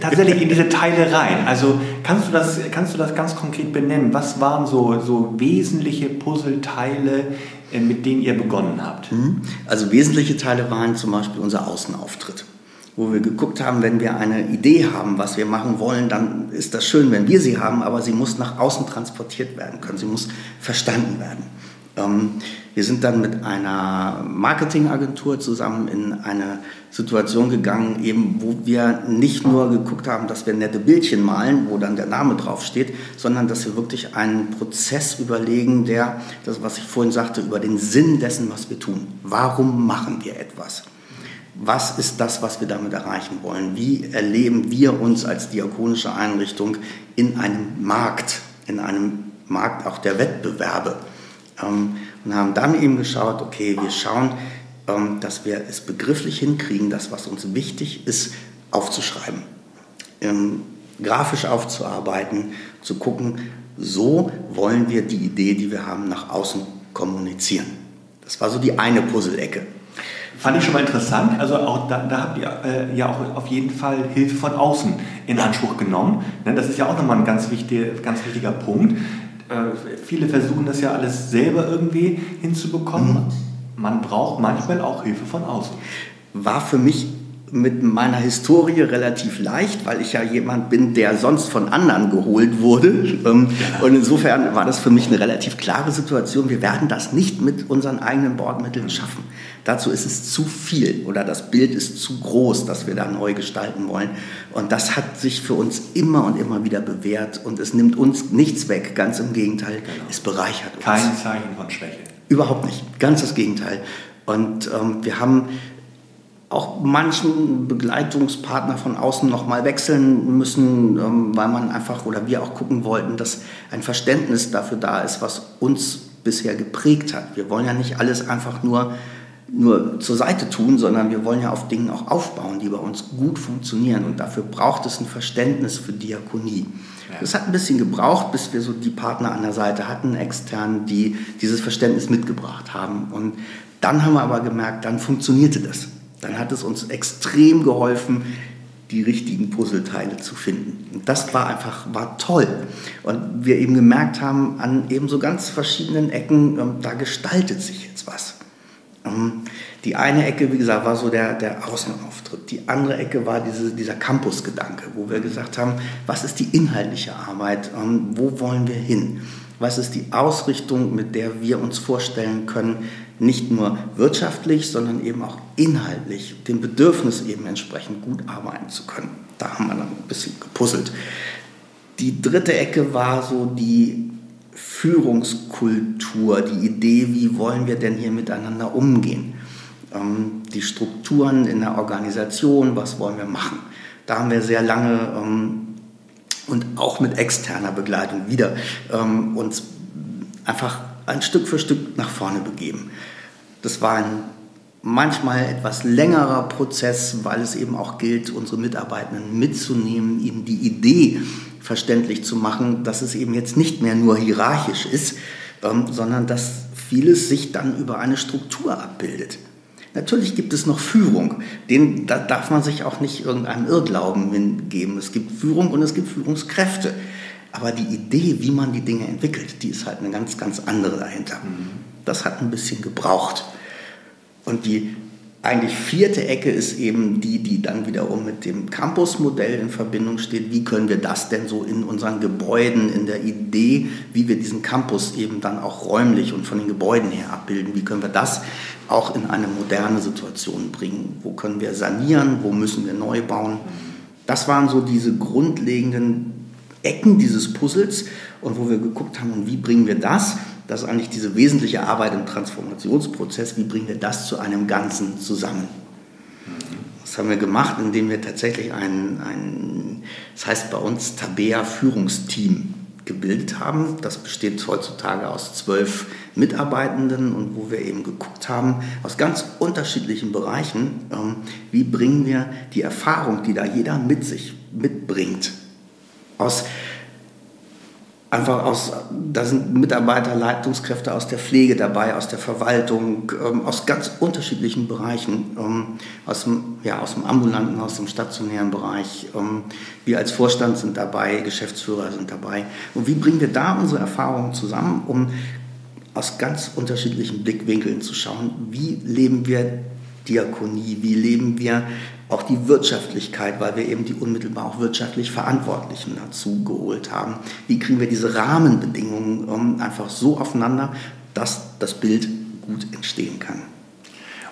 tatsächlich in diese Teile rein. Also kannst du das, kannst du das ganz konkret benennen? Was waren so, so wesentliche Puzzleteile, mit denen ihr begonnen habt? Mhm. Also wesentliche Teile waren zum Beispiel unser Außenauftritt wo wir geguckt haben, wenn wir eine Idee haben, was wir machen wollen, dann ist das schön, wenn wir sie haben, aber sie muss nach außen transportiert werden können, sie muss verstanden werden. Ähm, wir sind dann mit einer Marketingagentur zusammen in eine Situation gegangen, eben wo wir nicht nur geguckt haben, dass wir nette Bildchen malen, wo dann der Name draufsteht, sondern dass wir wirklich einen Prozess überlegen, der, das was ich vorhin sagte, über den Sinn dessen, was wir tun. Warum machen wir etwas? Was ist das, was wir damit erreichen wollen? Wie erleben wir uns als diakonische Einrichtung in einem Markt, in einem Markt auch der Wettbewerbe? Ähm, und haben dann eben geschaut, okay, wir schauen, ähm, dass wir es begrifflich hinkriegen, das, was uns wichtig ist, aufzuschreiben, ähm, grafisch aufzuarbeiten, zu gucken, so wollen wir die Idee, die wir haben, nach außen kommunizieren. Das war so die eine Puzzle-Ecke. Fand ich schon mal interessant. Also auch da, da habt ihr äh, ja auch auf jeden Fall Hilfe von außen in Anspruch genommen. Ne, das ist ja auch nochmal ein ganz, wichtig, ganz wichtiger Punkt. Äh, viele versuchen das ja alles selber irgendwie hinzubekommen. Mhm. Man braucht manchmal auch Hilfe von außen. War für mich mit meiner Historie relativ leicht, weil ich ja jemand bin, der sonst von anderen geholt wurde. Ähm, und insofern war das für mich eine relativ klare Situation. Wir werden das nicht mit unseren eigenen Bordmitteln schaffen. Dazu ist es zu viel oder das Bild ist zu groß, dass wir da neu gestalten wollen. Und das hat sich für uns immer und immer wieder bewährt und es nimmt uns nichts weg, ganz im Gegenteil, genau. es bereichert uns. Kein Zeichen von Schwäche. Überhaupt nicht, ganz das Gegenteil. Und ähm, wir haben auch manchen Begleitungspartner von außen nochmal wechseln müssen, ähm, weil man einfach oder wir auch gucken wollten, dass ein Verständnis dafür da ist, was uns bisher geprägt hat. Wir wollen ja nicht alles einfach nur nur zur Seite tun, sondern wir wollen ja auf Dingen auch aufbauen, die bei uns gut funktionieren. Und dafür braucht es ein Verständnis für Diakonie. Ja. Das hat ein bisschen gebraucht, bis wir so die Partner an der Seite hatten, extern, die dieses Verständnis mitgebracht haben. Und dann haben wir aber gemerkt, dann funktionierte das. Dann hat es uns extrem geholfen, die richtigen Puzzleteile zu finden. Und das war einfach, war toll. Und wir eben gemerkt haben, an eben so ganz verschiedenen Ecken, ähm, da gestaltet sich jetzt was. Ähm, die eine Ecke, wie gesagt, war so der, der Außenauftritt. Die andere Ecke war diese, dieser Campus-Gedanke, wo wir gesagt haben, was ist die inhaltliche Arbeit? Ähm, wo wollen wir hin? Was ist die Ausrichtung, mit der wir uns vorstellen können, nicht nur wirtschaftlich, sondern eben auch inhaltlich, dem Bedürfnis eben entsprechend gut arbeiten zu können? Da haben wir dann ein bisschen gepuzzelt. Die dritte Ecke war so die Führungskultur, die Idee, wie wollen wir denn hier miteinander umgehen, ähm, die Strukturen in der Organisation, was wollen wir machen. Da haben wir sehr lange ähm, und auch mit externer Begleitung wieder ähm, uns einfach ein Stück für Stück nach vorne begeben. Das war ein manchmal etwas längerer Prozess, weil es eben auch gilt, unsere Mitarbeitenden mitzunehmen, ihnen die Idee verständlich zu machen, dass es eben jetzt nicht mehr nur hierarchisch ist, ähm, sondern dass vieles sich dann über eine Struktur abbildet. Natürlich gibt es noch Führung. Den, da darf man sich auch nicht irgendeinem Irrglauben hingeben. Es gibt Führung und es gibt Führungskräfte. Aber die Idee, wie man die Dinge entwickelt, die ist halt eine ganz, ganz andere dahinter. Mhm. Das hat ein bisschen gebraucht. Und die eigentlich vierte Ecke ist eben die, die dann wiederum mit dem Campusmodell in Verbindung steht. Wie können wir das denn so in unseren Gebäuden, in der Idee, wie wir diesen Campus eben dann auch räumlich und von den Gebäuden her abbilden? Wie können wir das auch in eine moderne Situation bringen? Wo können wir sanieren? Wo müssen wir neu bauen? Das waren so diese grundlegenden Ecken dieses Puzzles und wo wir geguckt haben, und wie bringen wir das? Das ist eigentlich diese wesentliche Arbeit im Transformationsprozess. Wie bringen wir das zu einem Ganzen zusammen? Das haben wir gemacht, indem wir tatsächlich ein, ein das heißt bei uns Tabea Führungsteam gebildet haben. Das besteht heutzutage aus zwölf Mitarbeitenden und wo wir eben geguckt haben, aus ganz unterschiedlichen Bereichen, ähm, wie bringen wir die Erfahrung, die da jeder mit sich mitbringt, aus einfach aus, da sind Mitarbeiter, Leitungskräfte aus der Pflege dabei, aus der Verwaltung, ähm, aus ganz unterschiedlichen Bereichen, ähm, aus, dem, ja, aus dem ambulanten, aus dem stationären Bereich. Ähm, wir als Vorstand sind dabei, Geschäftsführer sind dabei. Und wie bringen wir da unsere Erfahrungen zusammen, um aus ganz unterschiedlichen Blickwinkeln zu schauen, wie leben wir Diakonie, wie leben wir auch die Wirtschaftlichkeit, weil wir eben die unmittelbar auch wirtschaftlich Verantwortlichen dazu geholt haben. Wie kriegen wir diese Rahmenbedingungen um, einfach so aufeinander, dass das Bild gut entstehen kann.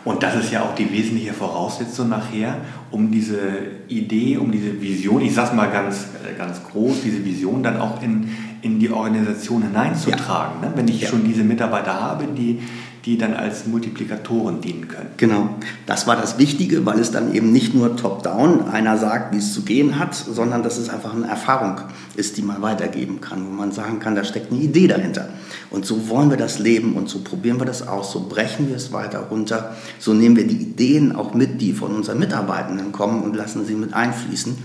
Und das ist ja auch die wesentliche Voraussetzung nachher, um diese Idee, um diese Vision, ich sage mal ganz, äh, ganz groß, diese Vision dann auch in, in die Organisation hineinzutragen. Ja. Ne? Wenn ich ja. schon diese Mitarbeiter habe, die die dann als Multiplikatoren dienen können. Genau, das war das Wichtige, weil es dann eben nicht nur top-down einer sagt, wie es zu gehen hat, sondern dass es einfach eine Erfahrung ist, die man weitergeben kann, wo man sagen kann, da steckt eine Idee dahinter. Und so wollen wir das leben und so probieren wir das aus, so brechen wir es weiter runter, so nehmen wir die Ideen auch mit, die von unseren Mitarbeitenden kommen und lassen sie mit einfließen,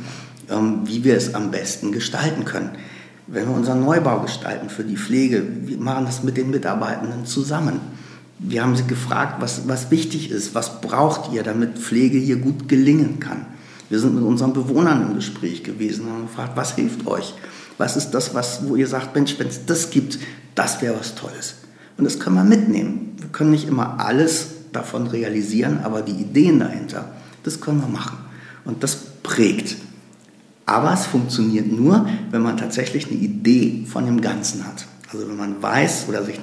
ähm, wie wir es am besten gestalten können. Wenn wir unseren Neubau gestalten für die Pflege, wir machen das mit den Mitarbeitenden zusammen wir haben sie gefragt, was, was wichtig ist, was braucht ihr, damit Pflege hier gut gelingen kann. Wir sind mit unseren Bewohnern im Gespräch gewesen und haben gefragt, was hilft euch? Was ist das, was, wo ihr sagt, Mensch, wenn es das gibt, das wäre was Tolles. Und das können wir mitnehmen. Wir können nicht immer alles davon realisieren, aber die Ideen dahinter, das können wir machen. Und das prägt. Aber es funktioniert nur, wenn man tatsächlich eine Idee von dem Ganzen hat. Also wenn man weiß oder sich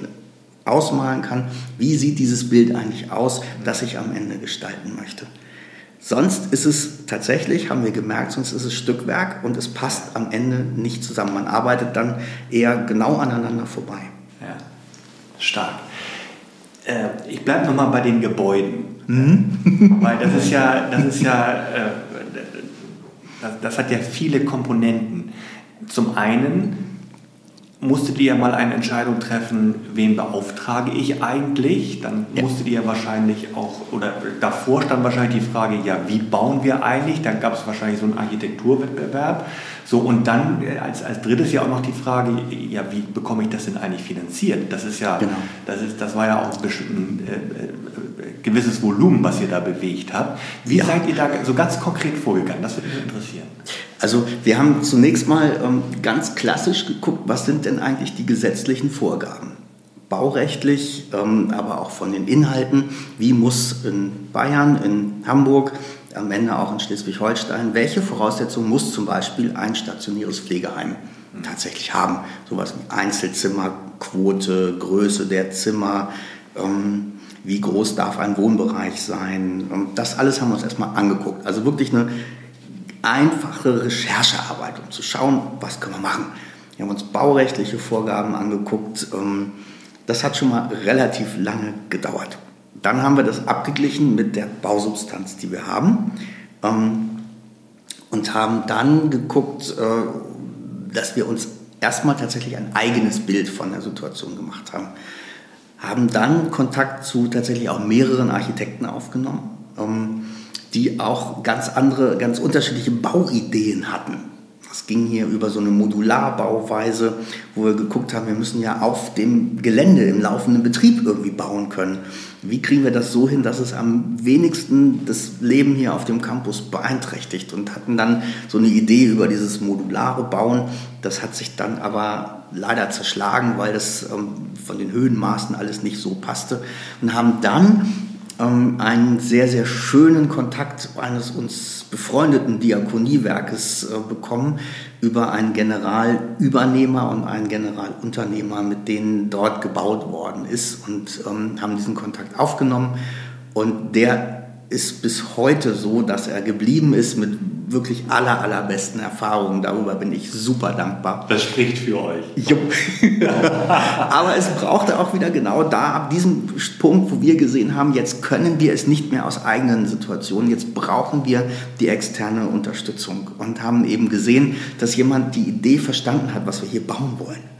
ausmalen kann, wie sieht dieses Bild eigentlich aus, das ich am Ende gestalten möchte. Sonst ist es tatsächlich, haben wir gemerkt, sonst ist es Stückwerk und es passt am Ende nicht zusammen. Man arbeitet dann eher genau aneinander vorbei. Ja, stark. Äh, ich bleibe nochmal bei den Gebäuden. Mhm. Weil das ist ja, das ist ja, äh, das, das hat ja viele Komponenten. Zum einen musstet ihr ja mal eine Entscheidung treffen, wen beauftrage ich eigentlich? Dann ja. musstet ihr wahrscheinlich auch, oder davor stand wahrscheinlich die Frage, ja, wie bauen wir eigentlich? Dann gab es wahrscheinlich so einen Architekturwettbewerb. So, und dann äh, als, als drittes ja auch noch die Frage, ja, wie bekomme ich das denn eigentlich finanziert? Das ist ja, genau. das, ist, das war ja auch ein, ein äh, äh, gewisses Volumen, was ihr da bewegt habt. Wie ja. seid ihr da so ganz konkret vorgegangen? Das würde mich interessieren. Also wir haben zunächst mal ähm, ganz klassisch geguckt, was sind denn eigentlich die gesetzlichen Vorgaben? Baurechtlich, ähm, aber auch von den Inhalten. Wie muss in Bayern, in Hamburg, am Ende auch in Schleswig-Holstein, welche Voraussetzungen muss zum Beispiel ein stationäres Pflegeheim tatsächlich haben? Sowas wie Einzelzimmerquote, Größe der Zimmer, ähm, wie groß darf ein Wohnbereich sein? Und das alles haben wir uns erstmal angeguckt. Also wirklich eine einfache Recherchearbeit, um zu schauen, was können wir machen. Wir haben uns baurechtliche Vorgaben angeguckt. Ähm, das hat schon mal relativ lange gedauert. Dann haben wir das abgeglichen mit der Bausubstanz, die wir haben. Ähm, und haben dann geguckt, äh, dass wir uns erstmal tatsächlich ein eigenes Bild von der Situation gemacht haben. Haben dann Kontakt zu tatsächlich auch mehreren Architekten aufgenommen ähm, die auch ganz andere, ganz unterschiedliche Bauideen hatten. Es ging hier über so eine Modularbauweise, wo wir geguckt haben, wir müssen ja auf dem Gelände im laufenden Betrieb irgendwie bauen können. Wie kriegen wir das so hin, dass es am wenigsten das Leben hier auf dem Campus beeinträchtigt? Und hatten dann so eine Idee über dieses modulare Bauen. Das hat sich dann aber leider zerschlagen, weil das ähm, von den Höhenmaßen alles nicht so passte. Und haben dann ähm, einen sehr, sehr schönen Kontakt eines uns befreundeten Diakoniewerkes äh, bekommen über einen Generalübernehmer und einen Generalunternehmer, mit denen dort gebaut worden ist und ähm, haben diesen Kontakt aufgenommen. Und der ist bis heute so, dass er geblieben ist mit wirklich aller, allerbesten Erfahrungen. Darüber bin ich super dankbar. Das spricht für euch. Jo. Aber es brauchte auch wieder genau da, ab diesem Punkt, wo wir gesehen haben, jetzt können wir es nicht mehr aus eigenen Situationen, jetzt brauchen wir die externe Unterstützung und haben eben gesehen, dass jemand die Idee verstanden hat, was wir hier bauen wollen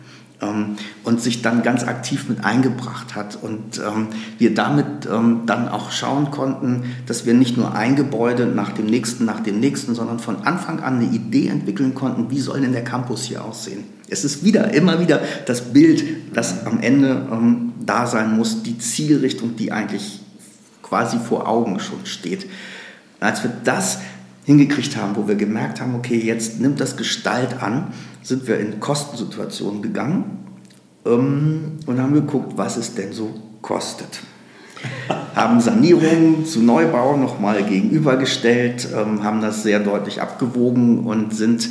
und sich dann ganz aktiv mit eingebracht hat. Und ähm, wir damit ähm, dann auch schauen konnten, dass wir nicht nur ein Gebäude nach dem nächsten, nach dem nächsten, sondern von Anfang an eine Idee entwickeln konnten, wie soll denn der Campus hier aussehen. Es ist wieder, immer wieder das Bild, das am Ende ähm, da sein muss, die Zielrichtung, die eigentlich quasi vor Augen schon steht. Als wir das hingekriegt haben, wo wir gemerkt haben, okay, jetzt nimmt das Gestalt an, sind wir in Kostensituationen gegangen ähm, und haben geguckt, was es denn so kostet. haben Sanierungen zu Neubau nochmal gegenübergestellt, ähm, haben das sehr deutlich abgewogen und sind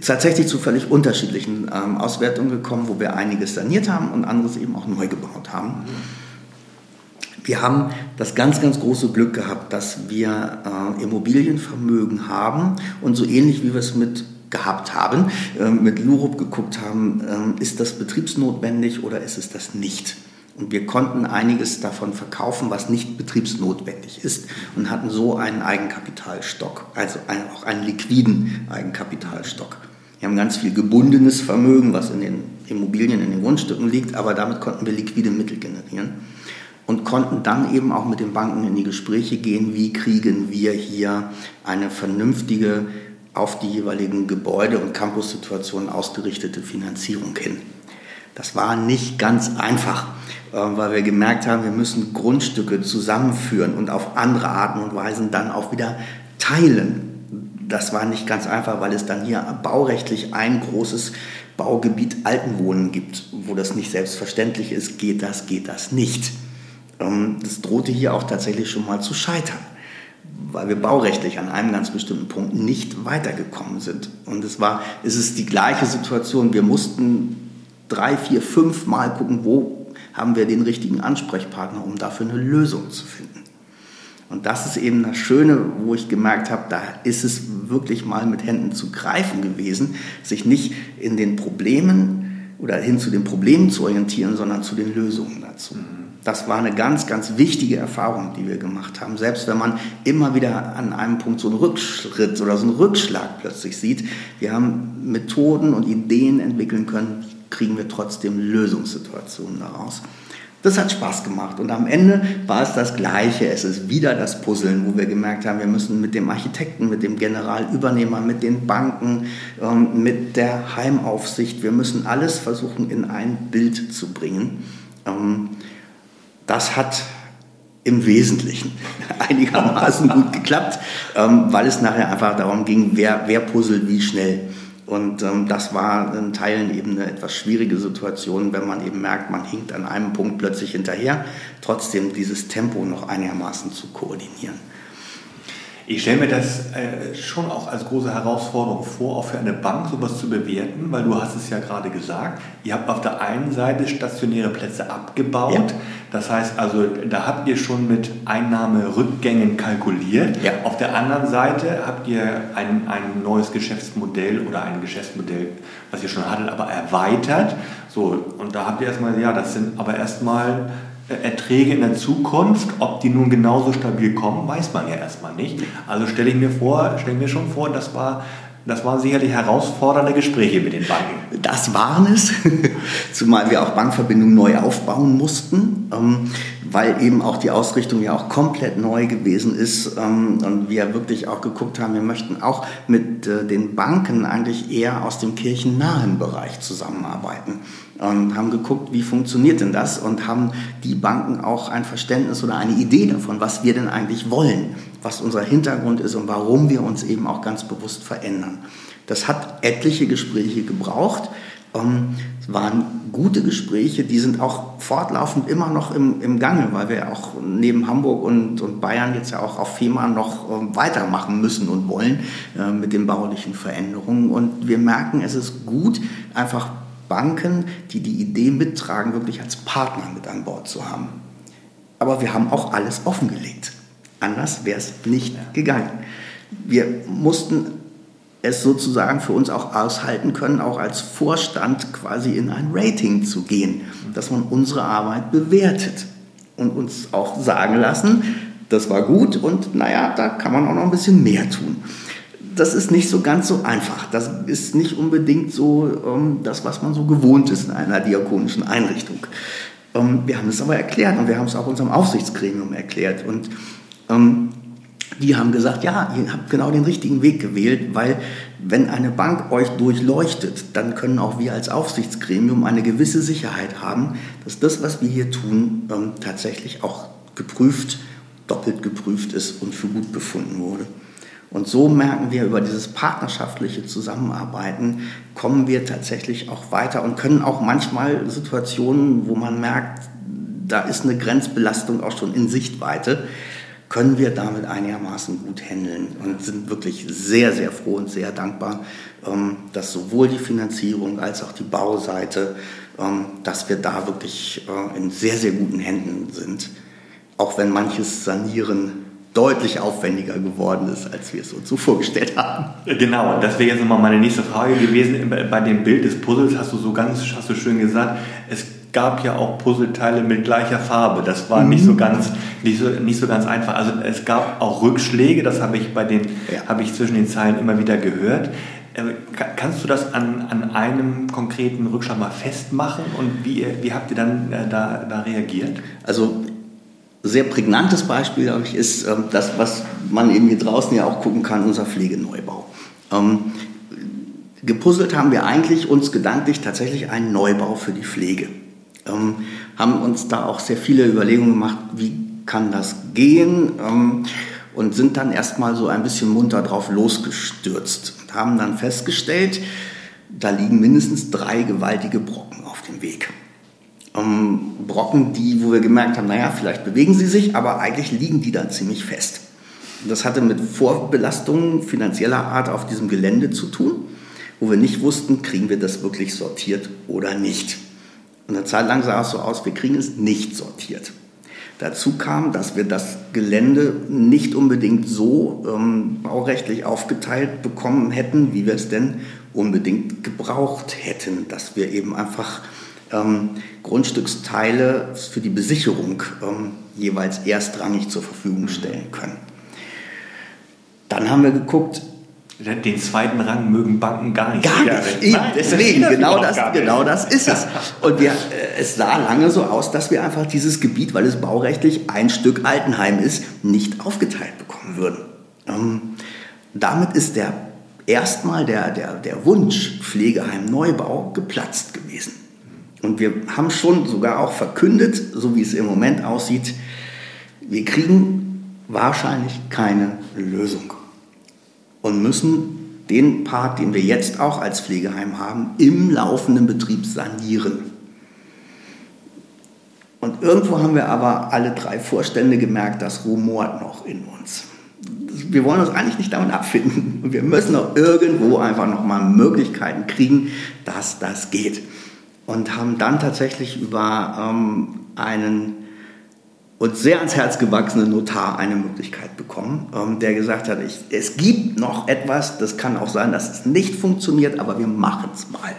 tatsächlich zu völlig unterschiedlichen ähm, Auswertungen gekommen, wo wir einiges saniert haben und anderes eben auch neu gebaut haben. Wir haben das ganz, ganz große Glück gehabt, dass wir äh, Immobilienvermögen haben und so ähnlich wie wir es mit gehabt haben, äh, mit Lurup geguckt haben, äh, ist das betriebsnotwendig oder ist es das nicht? Und wir konnten einiges davon verkaufen, was nicht betriebsnotwendig ist und hatten so einen Eigenkapitalstock, also auch einen liquiden Eigenkapitalstock. Wir haben ganz viel gebundenes Vermögen, was in den Immobilien, in den Grundstücken liegt, aber damit konnten wir liquide Mittel generieren und konnten dann eben auch mit den Banken in die Gespräche gehen, wie kriegen wir hier eine vernünftige, auf die jeweiligen Gebäude- und Campussituationen ausgerichtete Finanzierung hin. Das war nicht ganz einfach, äh, weil wir gemerkt haben, wir müssen Grundstücke zusammenführen und auf andere Arten und Weisen dann auch wieder teilen. Das war nicht ganz einfach, weil es dann hier baurechtlich ein großes Baugebiet Altenwohnen gibt, wo das nicht selbstverständlich ist, geht das, geht das nicht. Ähm, das drohte hier auch tatsächlich schon mal zu scheitern, weil wir baurechtlich an einem ganz bestimmten Punkt nicht weitergekommen sind. Und es war, es ist die gleiche Situation. Wir mussten drei, vier, fünf Mal gucken, wo haben wir den richtigen Ansprechpartner, um dafür eine Lösung zu finden. Und das ist eben das Schöne, wo ich gemerkt habe, da ist es wirklich mal mit Händen zu greifen gewesen, sich nicht in den Problemen oder hin zu den Problemen zu orientieren, sondern zu den Lösungen dazu. Das war eine ganz, ganz wichtige Erfahrung, die wir gemacht haben. Selbst wenn man immer wieder an einem Punkt so einen Rückschritt oder so einen Rückschlag plötzlich sieht. Wir haben Methoden und Ideen entwickeln können, kriegen wir trotzdem Lösungssituationen daraus. Das hat Spaß gemacht und am Ende war es das Gleiche. Es ist wieder das Puzzeln, wo wir gemerkt haben, wir müssen mit dem Architekten, mit dem Generalübernehmer, mit den Banken, ähm, mit der Heimaufsicht, wir müssen alles versuchen in ein Bild zu bringen. Das hat im Wesentlichen einigermaßen gut geklappt, ähm, weil es nachher einfach darum ging, wer, wer puzzelt wie schnell. Und ähm, das war in Teilen eben eine etwas schwierige Situation, wenn man eben merkt, man hinkt an einem Punkt plötzlich hinterher, trotzdem dieses Tempo noch einigermaßen zu koordinieren. Ich stelle mir das äh, schon auch als große Herausforderung vor, auch für eine Bank sowas zu bewerten, weil du hast es ja gerade gesagt, ihr habt auf der einen Seite stationäre Plätze abgebaut. Ja. Das heißt also, da habt ihr schon mit Einnahmerückgängen kalkuliert. Ja. Auf der anderen Seite habt ihr ein, ein neues Geschäftsmodell oder ein Geschäftsmodell, was ihr schon hattet, aber erweitert. So, und da habt ihr erstmal, ja, das sind aber erstmal Erträge in der Zukunft, ob die nun genauso stabil kommen, weiß man ja erstmal nicht. Also stelle ich mir vor, stelle mir schon vor, das war das waren sicherlich herausfordernde Gespräche mit den Banken. Das waren es, zumal wir auch Bankverbindungen neu aufbauen mussten, ähm, weil eben auch die Ausrichtung ja auch komplett neu gewesen ist ähm, und wir wirklich auch geguckt haben, wir möchten auch mit äh, den Banken eigentlich eher aus dem kirchennahen Bereich zusammenarbeiten und haben geguckt, wie funktioniert denn das und haben die Banken auch ein Verständnis oder eine Idee davon, was wir denn eigentlich wollen, was unser Hintergrund ist und warum wir uns eben auch ganz bewusst verändern. Das hat etliche Gespräche gebraucht. Ähm, es waren gute Gespräche, die sind auch fortlaufend immer noch im, im Gange, weil wir auch neben Hamburg und, und Bayern jetzt ja auch auf FEMA noch ähm, weitermachen müssen und wollen äh, mit den baulichen Veränderungen. Und wir merken, es ist gut, einfach Banken, die die Idee mittragen, wirklich als Partner mit an Bord zu haben. Aber wir haben auch alles offengelegt. Anders wäre es nicht gegangen. Wir mussten es sozusagen für uns auch aushalten können, auch als Vorstand quasi in ein Rating zu gehen, dass man unsere Arbeit bewertet und uns auch sagen lassen, das war gut und naja, da kann man auch noch ein bisschen mehr tun das ist nicht so ganz so einfach. Das ist nicht unbedingt so ähm, das, was man so gewohnt ist in einer diakonischen Einrichtung. Ähm, wir haben es aber erklärt und wir haben es auch unserem Aufsichtsgremium erklärt. Und ähm, die haben gesagt, ja, ihr habt genau den richtigen Weg gewählt, weil wenn eine Bank euch durchleuchtet, dann können auch wir als Aufsichtsgremium eine gewisse Sicherheit haben, dass das, was wir hier tun, ähm, tatsächlich auch geprüft, doppelt geprüft ist und für gut befunden wurde. Und so merken wir, über dieses partnerschaftliche Zusammenarbeiten kommen wir tatsächlich auch weiter und können auch manchmal Situationen, wo man merkt, da ist eine Grenzbelastung auch schon in Sichtweite, können wir damit einigermaßen gut handeln und sind wirklich sehr, sehr froh und sehr dankbar, ähm, dass sowohl die Finanzierung als auch die Bauseite, ähm, dass wir da wirklich äh, in sehr, sehr guten Händen sind. Auch wenn manches Sanieren deutlich aufwendiger geworden ist, als wir es uns so vorgestellt haben. Genau, das wäre jetzt nochmal meine nächste Frage gewesen. Bei dem Bild des Puzzles hast du so ganz, hast du schön gesagt, es gab ja auch Puzzleteile mit gleicher Farbe. Das war mhm. nicht so ganz, nicht so, nicht so ganz einfach. Also es gab auch Rückschläge, das habe ich bei den, ja. habe ich zwischen den Zeilen immer wieder gehört. Äh, kannst du das an, an einem konkreten Rückschlag mal festmachen und wie, wie habt ihr dann äh, da, da reagiert? Also sehr prägnantes Beispiel, glaube ich, ist ähm, das, was man eben hier draußen ja auch gucken kann, unser Pflegeneubau. Ähm, gepuzzelt haben wir eigentlich uns gedanklich tatsächlich einen Neubau für die Pflege. Ähm, haben uns da auch sehr viele Überlegungen gemacht, wie kann das gehen und sind dann erstmal so ein bisschen munter drauf losgestürzt und haben dann festgestellt, da liegen mindestens drei gewaltige Brocken auf dem Weg ähm, Brocken, die, wo wir gemerkt haben, naja, vielleicht bewegen sie sich, aber eigentlich liegen die dann ziemlich fest. Das hatte mit Vorbelastungen finanzieller Art auf diesem Gelände zu tun, wo wir nicht wussten, kriegen wir das wirklich sortiert oder nicht. Und eine Zeit lang sah es so aus, wir kriegen es nicht sortiert. Dazu kam, dass wir das Gelände nicht unbedingt so ähm, baurechtlich aufgeteilt bekommen hätten, wie wir es denn unbedingt gebraucht hätten, dass wir eben einfach ähm, Grundstücksteile für die Besicherung ähm, jeweils erstrangig zur Verfügung stellen können. Dann haben wir geguckt, den zweiten Rang mögen Banken gar nicht. Gar nicht. Eben, Nein, deswegen, genau das, genau das ist es. Und wir, äh, es sah lange so aus, dass wir einfach dieses Gebiet, weil es baurechtlich ein Stück Altenheim ist, nicht aufgeteilt bekommen würden. Ähm, damit ist der erstmal der, der, der Wunsch Pflegeheim Neubau geplatzt gewesen. Und wir haben schon sogar auch verkündet, so wie es im Moment aussieht, wir kriegen wahrscheinlich keine Lösung und müssen den Part, den wir jetzt auch als Pflegeheim haben, im laufenden Betrieb sanieren. Und irgendwo haben wir aber alle drei Vorstände gemerkt, das rumort noch in uns. Wir wollen uns eigentlich nicht damit abfinden. Wir müssen auch irgendwo einfach nochmal Möglichkeiten kriegen, dass das geht und haben dann tatsächlich über ähm, einen uns sehr ans Herz gewachsenen Notar eine Möglichkeit bekommen, ähm, der gesagt hat, ich, es gibt noch etwas, das kann auch sein, dass es nicht funktioniert, aber wir machen es mal.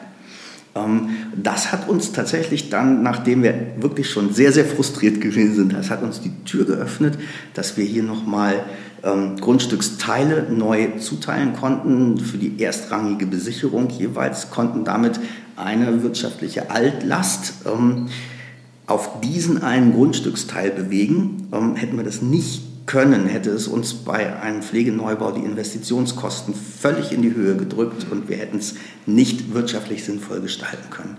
Ähm, das hat uns tatsächlich dann, nachdem wir wirklich schon sehr, sehr frustriert gewesen sind, das hat uns die Tür geöffnet, dass wir hier nochmal ähm, Grundstücksteile neu zuteilen konnten für die erstrangige Besicherung jeweils, konnten damit eine wirtschaftliche Altlast ähm, auf diesen einen Grundstücksteil bewegen. Ähm, hätten wir das nicht können, hätte es uns bei einem Pflegeneubau die Investitionskosten völlig in die Höhe gedrückt und wir hätten es nicht wirtschaftlich sinnvoll gestalten können.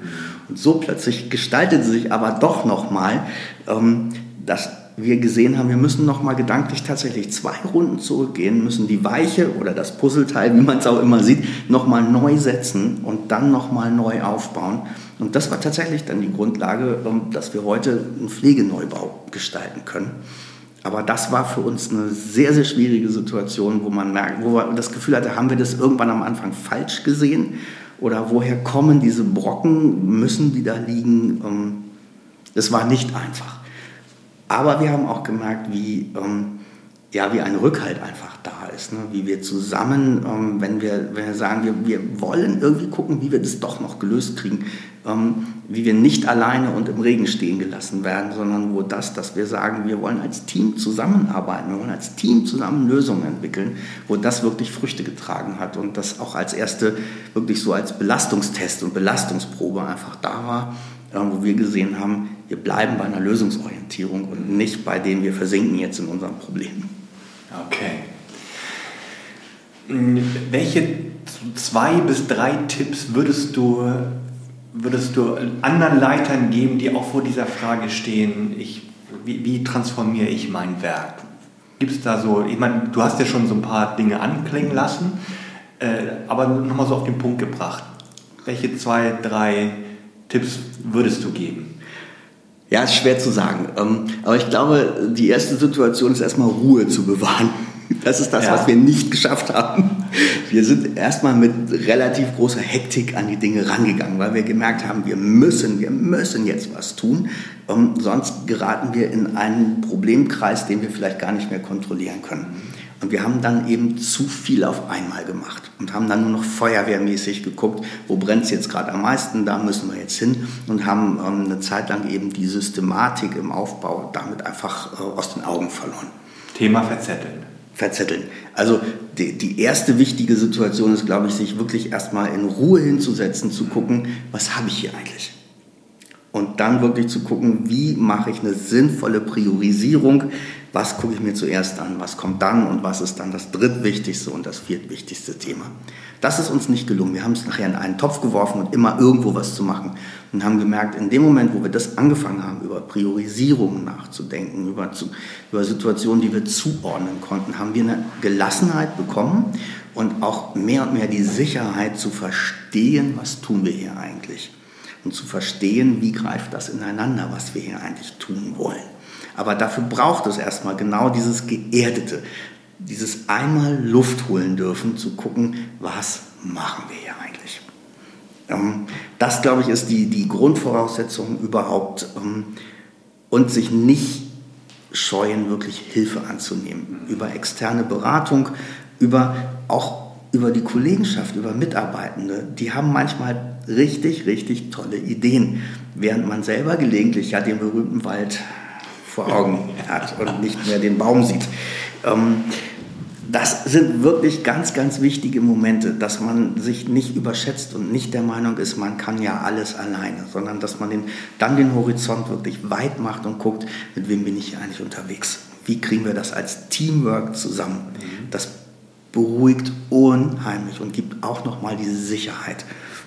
Und so plötzlich gestaltete sich aber doch nochmal, ähm, dass wir gesehen haben, wir müssen nochmal gedanklich tatsächlich zwei Runden zurückgehen, müssen die Weiche oder das Puzzleteil, wie man es auch immer sieht, nochmal neu setzen und dann nochmal neu aufbauen. Und das war tatsächlich dann die Grundlage, ähm, dass wir heute einen Pflegeneubau gestalten können. Aber das war für uns eine sehr, sehr schwierige Situation, wo man merkt, wo man das Gefühl hatte, haben wir das irgendwann am Anfang falsch gesehen? Oder woher kommen diese Brocken? Müssen die da liegen? Das ähm, war nicht einfach. Aber wir haben auch gemerkt, wie, ähm, ja, wie ein Rückhalt einfach da ist. Ne? Wie wir zusammen, ähm, wenn, wir, wenn wir sagen, wir, wir wollen irgendwie gucken, wie wir das doch noch gelöst kriegen, ähm, wie wir nicht alleine und im Regen stehen gelassen werden, sondern wo das, dass wir sagen, wir wollen als Team zusammenarbeiten, wir wollen als Team zusammen Lösungen entwickeln, wo das wirklich Früchte getragen hat und das auch als erste wirklich so als Belastungstest und Belastungsprobe einfach da war, äh, wo wir gesehen haben, wir bleiben bei einer Lösungsorientierung und nicht bei dem, wir versinken jetzt in unseren Problemen. Okay. Welche zwei bis drei Tipps würdest du, würdest du anderen Leitern geben, die auch vor dieser Frage stehen, ich, wie, wie transformiere ich mein Werk? Gibt es da so, ich meine, du hast ja schon so ein paar Dinge anklingen lassen, äh, aber nochmal so auf den Punkt gebracht. Welche zwei, drei Tipps würdest du geben? Ja, ist schwer zu sagen. Ähm, aber ich glaube, die erste Situation ist erstmal Ruhe zu bewahren. Das ist das, ja. was wir nicht geschafft haben. Wir sind erstmal mit relativ großer Hektik an die Dinge rangegangen, weil wir gemerkt haben, wir müssen, wir müssen jetzt was tun. Ähm, sonst geraten wir in einen Problemkreis, den wir vielleicht gar nicht mehr kontrollieren können. Und wir haben dann eben zu viel auf einmal gemacht und haben dann nur noch feuerwehrmäßig geguckt, wo brennt es jetzt gerade am meisten, da müssen wir jetzt hin und haben ähm, eine Zeit lang eben die Systematik im Aufbau damit einfach äh, aus den Augen verloren. Thema verzetteln. Verzetteln. Also die, die erste wichtige Situation ist, glaube ich, sich wirklich erstmal in Ruhe hinzusetzen, zu gucken, was habe ich hier eigentlich? Und dann wirklich zu gucken, wie mache ich eine sinnvolle Priorisierung, was gucke ich mir zuerst an, was kommt dann und was ist dann das drittwichtigste und das viertwichtigste Thema. Das ist uns nicht gelungen. Wir haben es nachher in einen Topf geworfen und immer irgendwo was zu machen und haben gemerkt, in dem Moment, wo wir das angefangen haben, über Priorisierungen nachzudenken, über, zu, über Situationen, die wir zuordnen konnten, haben wir eine Gelassenheit bekommen und auch mehr und mehr die Sicherheit zu verstehen, was tun wir hier eigentlich und zu verstehen, wie greift das ineinander, was wir hier eigentlich tun wollen. Aber dafür braucht es erstmal genau dieses Geerdete, dieses einmal Luft holen dürfen, zu gucken, was machen wir hier eigentlich. Ähm, das, glaube ich, ist die, die Grundvoraussetzung überhaupt ähm, und sich nicht scheuen, wirklich Hilfe anzunehmen. Über externe Beratung, über auch über die Kollegenschaft, über Mitarbeitende. Die haben manchmal richtig, richtig tolle Ideen, während man selber gelegentlich ja den berühmten Wald vor Augen hat und nicht mehr den Baum sieht. Ähm, das sind wirklich ganz, ganz wichtige Momente, dass man sich nicht überschätzt und nicht der Meinung ist, man kann ja alles alleine, sondern dass man den, dann den Horizont wirklich weit macht und guckt, mit wem bin ich hier eigentlich unterwegs? Wie kriegen wir das als Teamwork zusammen? Das beruhigt unheimlich und gibt auch nochmal diese Sicherheit.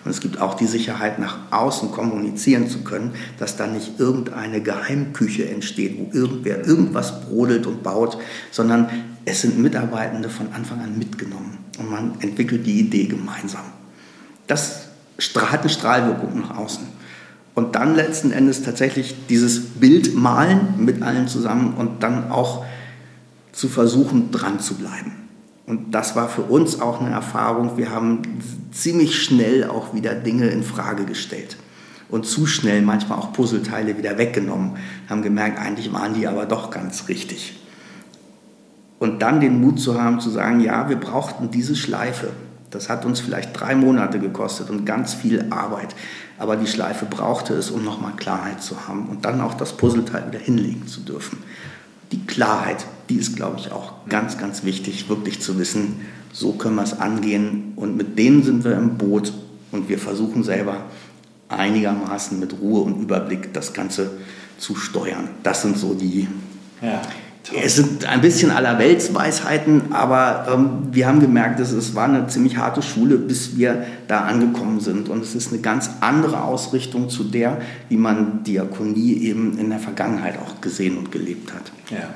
Und es gibt auch die Sicherheit, nach außen kommunizieren zu können, dass da nicht irgendeine Geheimküche entsteht, wo irgendwer irgendwas brodelt und baut, sondern es sind Mitarbeitende von Anfang an mitgenommen und man entwickelt die Idee gemeinsam. Das hat eine Strahlwirkung nach außen. Und dann letzten Endes tatsächlich dieses Bild malen mit allen zusammen und dann auch zu versuchen, dran zu bleiben. Und das war für uns auch eine Erfahrung. Wir haben ziemlich schnell auch wieder Dinge in Frage gestellt und zu schnell manchmal auch Puzzleteile wieder weggenommen. Haben gemerkt, eigentlich waren die aber doch ganz richtig. Und dann den Mut zu haben, zu sagen, ja, wir brauchten diese Schleife. Das hat uns vielleicht drei Monate gekostet und ganz viel Arbeit. Aber die Schleife brauchte es, um nochmal Klarheit zu haben und dann auch das Puzzleteil wieder hinlegen zu dürfen die Klarheit, die ist, glaube ich, auch ganz, ganz wichtig, wirklich zu wissen, so können wir es angehen und mit denen sind wir im Boot und wir versuchen selber einigermaßen mit Ruhe und Überblick das Ganze zu steuern. Das sind so die, ja. Es sind ein bisschen Allerweltsweisheiten, aber ähm, wir haben gemerkt, dass es war eine ziemlich harte Schule, bis wir da angekommen sind. Und es ist eine ganz andere Ausrichtung zu der, wie man Diakonie eben in der Vergangenheit auch gesehen und gelebt hat. Ja.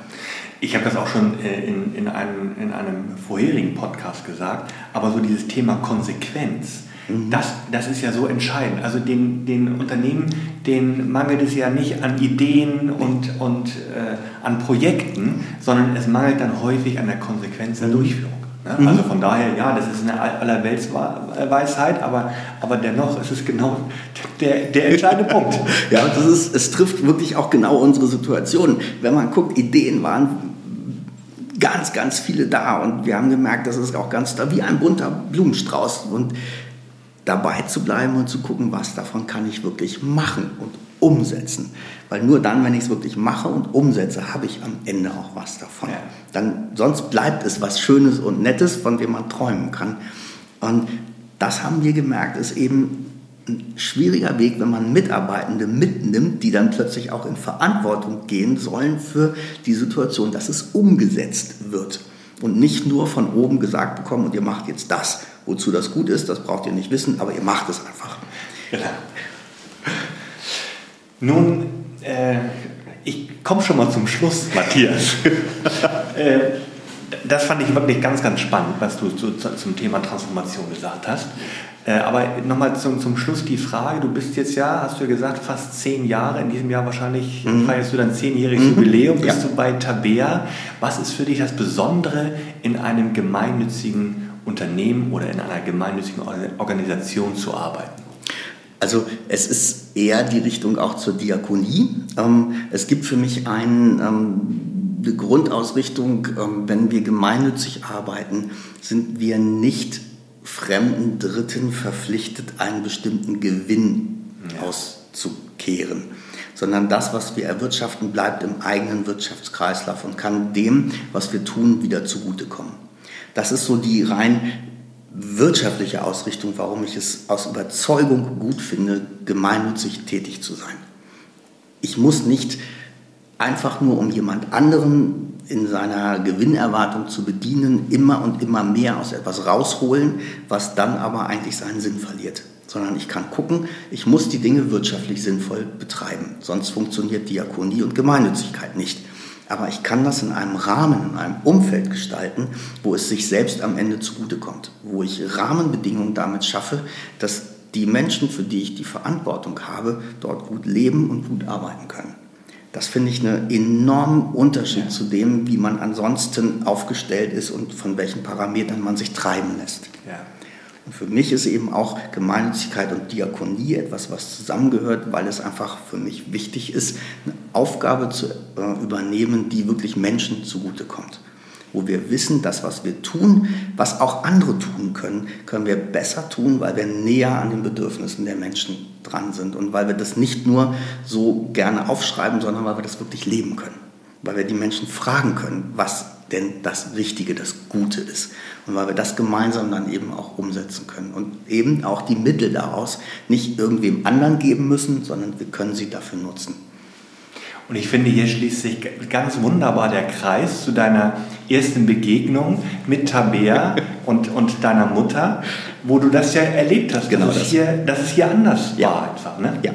Ich habe das auch schon äh, in, in, einem, in einem vorherigen Podcast gesagt, aber so dieses Thema Konsequenz, Mhm. Das, das ist ja so entscheidend. Also den, den Unternehmen, denen mangelt es ja nicht an Ideen und, und äh, an Projekten, sondern es mangelt dann häufig an der Konsequenz der mhm. Durchführung. Ne? Mhm. Also von daher, ja, das ist eine Allerweltsweisheit, aber, aber dennoch ist es genau der, der entscheidende Punkt. Ja, das ist, es trifft wirklich auch genau unsere Situation. Wenn man guckt, Ideen waren ganz, ganz viele da und wir haben gemerkt, das ist auch ganz da wie ein bunter Blumenstrauß und dabei zu bleiben und zu gucken, was davon kann ich wirklich machen und umsetzen. Weil nur dann, wenn ich es wirklich mache und umsetze, habe ich am Ende auch was davon. Ja. Dann, sonst bleibt es was Schönes und Nettes, von dem man träumen kann. Und das haben wir gemerkt, ist eben ein schwieriger Weg, wenn man Mitarbeitende mitnimmt, die dann plötzlich auch in Verantwortung gehen sollen für die Situation, dass es umgesetzt wird. Und nicht nur von oben gesagt bekommen, und ihr macht jetzt das Wozu das gut ist, das braucht ihr nicht wissen, aber ihr macht es einfach. Genau. Nun, äh, ich komme schon mal zum Schluss, Matthias. äh, Das fand ich wirklich ganz, ganz spannend, was du zu, zum Thema Transformation gesagt hast. Äh, aber nochmal zum, zum Schluss die Frage, du bist jetzt ja, hast du ja gesagt, fast zehn Jahre, in diesem Jahr wahrscheinlich mhm. feierst du dein zehnjähriges mhm. Jubiläum, bist ja. du bei Tabea. Was ist für dich das Besondere in einem gemeinnützigen Unternehmen oder in einer gemeinnützigen Organisation zu arbeiten? Also es ist eher die Richtung auch zur Diakonie. Ähm, es gibt für mich einen, ähm, eine Grundausrichtung, ähm, wenn wir gemeinnützig arbeiten, sind wir nicht fremden Dritten verpflichtet, einen bestimmten Gewinn ja. auszukehren, sondern das, was wir erwirtschaften, bleibt im eigenen Wirtschaftskreislauf und kann dem, was wir tun, wieder zugutekommen. Das ist so die rein wirtschaftliche Ausrichtung, warum ich es aus Überzeugung gut finde, gemeinnützig tätig zu sein. Ich muss nicht einfach nur um jemand anderen in seiner Gewinnerwartung zu bedienen, immer und immer mehr aus etwas rausholen, was dann aber eigentlich seinen Sinn verliert. Sondern ich kann gucken, ich muss die Dinge wirtschaftlich sinnvoll betreiben. Sonst funktioniert Diakonie und Gemeinnützigkeit nicht. Aber ich kann das in einem Rahmen, in einem Umfeld gestalten, wo es sich selbst am Ende zugutekommt. Wo ich Rahmenbedingungen damit schaffe, dass die Menschen, für die ich die Verantwortung habe, dort gut leben und gut arbeiten können. Das finde ich einen enormen Unterschied ja. zu dem, wie man ansonsten aufgestellt ist und von welchen Parametern man sich treiben lässt. Ja. Und für mich ist eben auch Gemeinnützigkeit und Diakonie etwas, was zusammengehört, weil es einfach für mich wichtig ist, eine Aufgabe zu äh, übernehmen, die wirklich Menschen zugutekommt wo wir wissen, dass was wir tun, was auch andere tun können, können wir besser tun, weil wir näher an den Bedürfnissen der Menschen dran sind und weil wir das nicht nur so gerne aufschreiben, sondern weil wir das wirklich leben können, weil wir die Menschen fragen können, was denn das Richtige, das Gute ist. Und weil wir das gemeinsam dann eben auch umsetzen können. Und eben auch die Mittel daraus nicht irgendwem anderen geben müssen, sondern wir können sie dafür nutzen. Und ich finde, hier schließt sich ganz wunderbar der Kreis zu deiner ersten Begegnung mit Tabea und, und deiner Mutter, wo du das ja erlebt hast, genau dass, das. Es, hier, dass es hier anders ja. war einfach. Ne? Ja.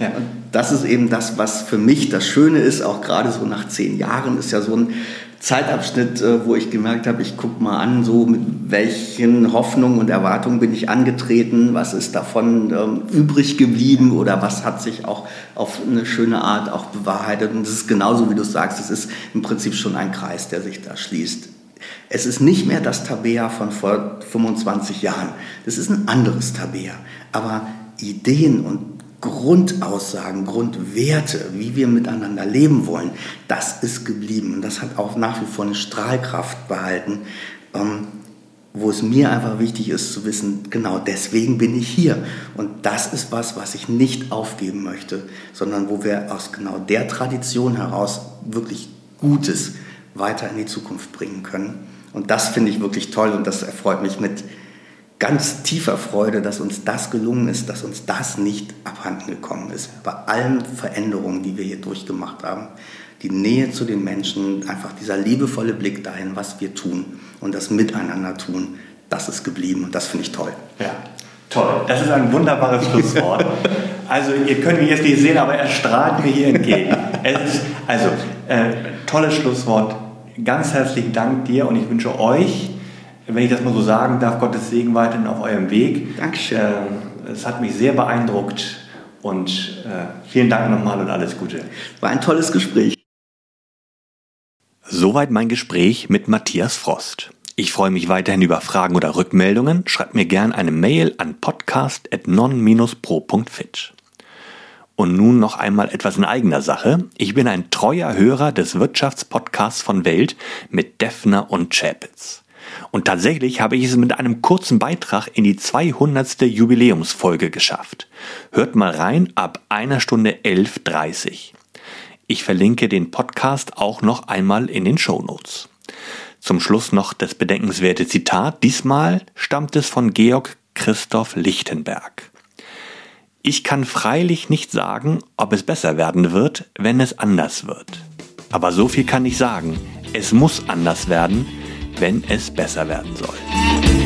ja. Und das ist eben das, was für mich das Schöne ist, auch gerade so nach zehn Jahren, ist ja so ein Zeitabschnitt, äh, wo ich gemerkt habe, ich gucke mal an, so mit welchen Hoffnungen und Erwartungen bin ich angetreten, was ist davon ähm, übrig geblieben oder was hat sich auch auf eine schöne Art auch bewahrheitet. Und es ist genauso, wie du sagst, es ist im Prinzip schon ein Kreis, der sich da schließt. Es ist nicht mehr das Tabea von vor 25 Jahren. Das ist ein anderes Tabea. Aber Ideen und Grundaussagen, Grundwerte, wie wir miteinander leben wollen, das ist geblieben. Und das hat auch nach wie vor eine Strahlkraft behalten, ähm, wo es mir einfach wichtig ist zu wissen, genau deswegen bin ich hier. Und das ist was, was ich nicht aufgeben möchte, sondern wo wir aus genau der Tradition heraus wirklich Gutes weiter in die Zukunft bringen können. Und das finde ich wirklich toll und das erfreut mich mit ganz tiefer Freude, dass uns das gelungen ist, dass uns das nicht abhanden gekommen ist. Bei allen Veränderungen, die wir hier durchgemacht haben, die Nähe zu den Menschen, einfach dieser liebevolle Blick dahin, was wir tun und das Miteinander tun, das ist geblieben und das finde ich toll. Ja, toll. Das ist ein wunderbares Schlusswort. Also ihr könnt mich jetzt nicht sehen, aber er strahlt mir hier entgegen. Ist, also, äh, tolles Schlusswort. Ganz herzlichen Dank dir und ich wünsche euch wenn ich das mal so sagen darf, Gottes Segen weiterhin auf eurem Weg. Dankeschön. Ähm, es hat mich sehr beeindruckt und äh, vielen Dank nochmal und alles Gute. War ein tolles Gespräch. Soweit mein Gespräch mit Matthias Frost. Ich freue mich weiterhin über Fragen oder Rückmeldungen. Schreibt mir gern eine Mail an podcast.non-pro.fit. Und nun noch einmal etwas in eigener Sache. Ich bin ein treuer Hörer des Wirtschaftspodcasts von Welt mit Defner und Chapitz. Und tatsächlich habe ich es mit einem kurzen Beitrag in die 200. Jubiläumsfolge geschafft. Hört mal rein ab einer Stunde 11.30. Ich verlinke den Podcast auch noch einmal in den Show Notes. Zum Schluss noch das bedenkenswerte Zitat. Diesmal stammt es von Georg Christoph Lichtenberg. Ich kann freilich nicht sagen, ob es besser werden wird, wenn es anders wird. Aber so viel kann ich sagen. Es muss anders werden, wenn es besser werden soll.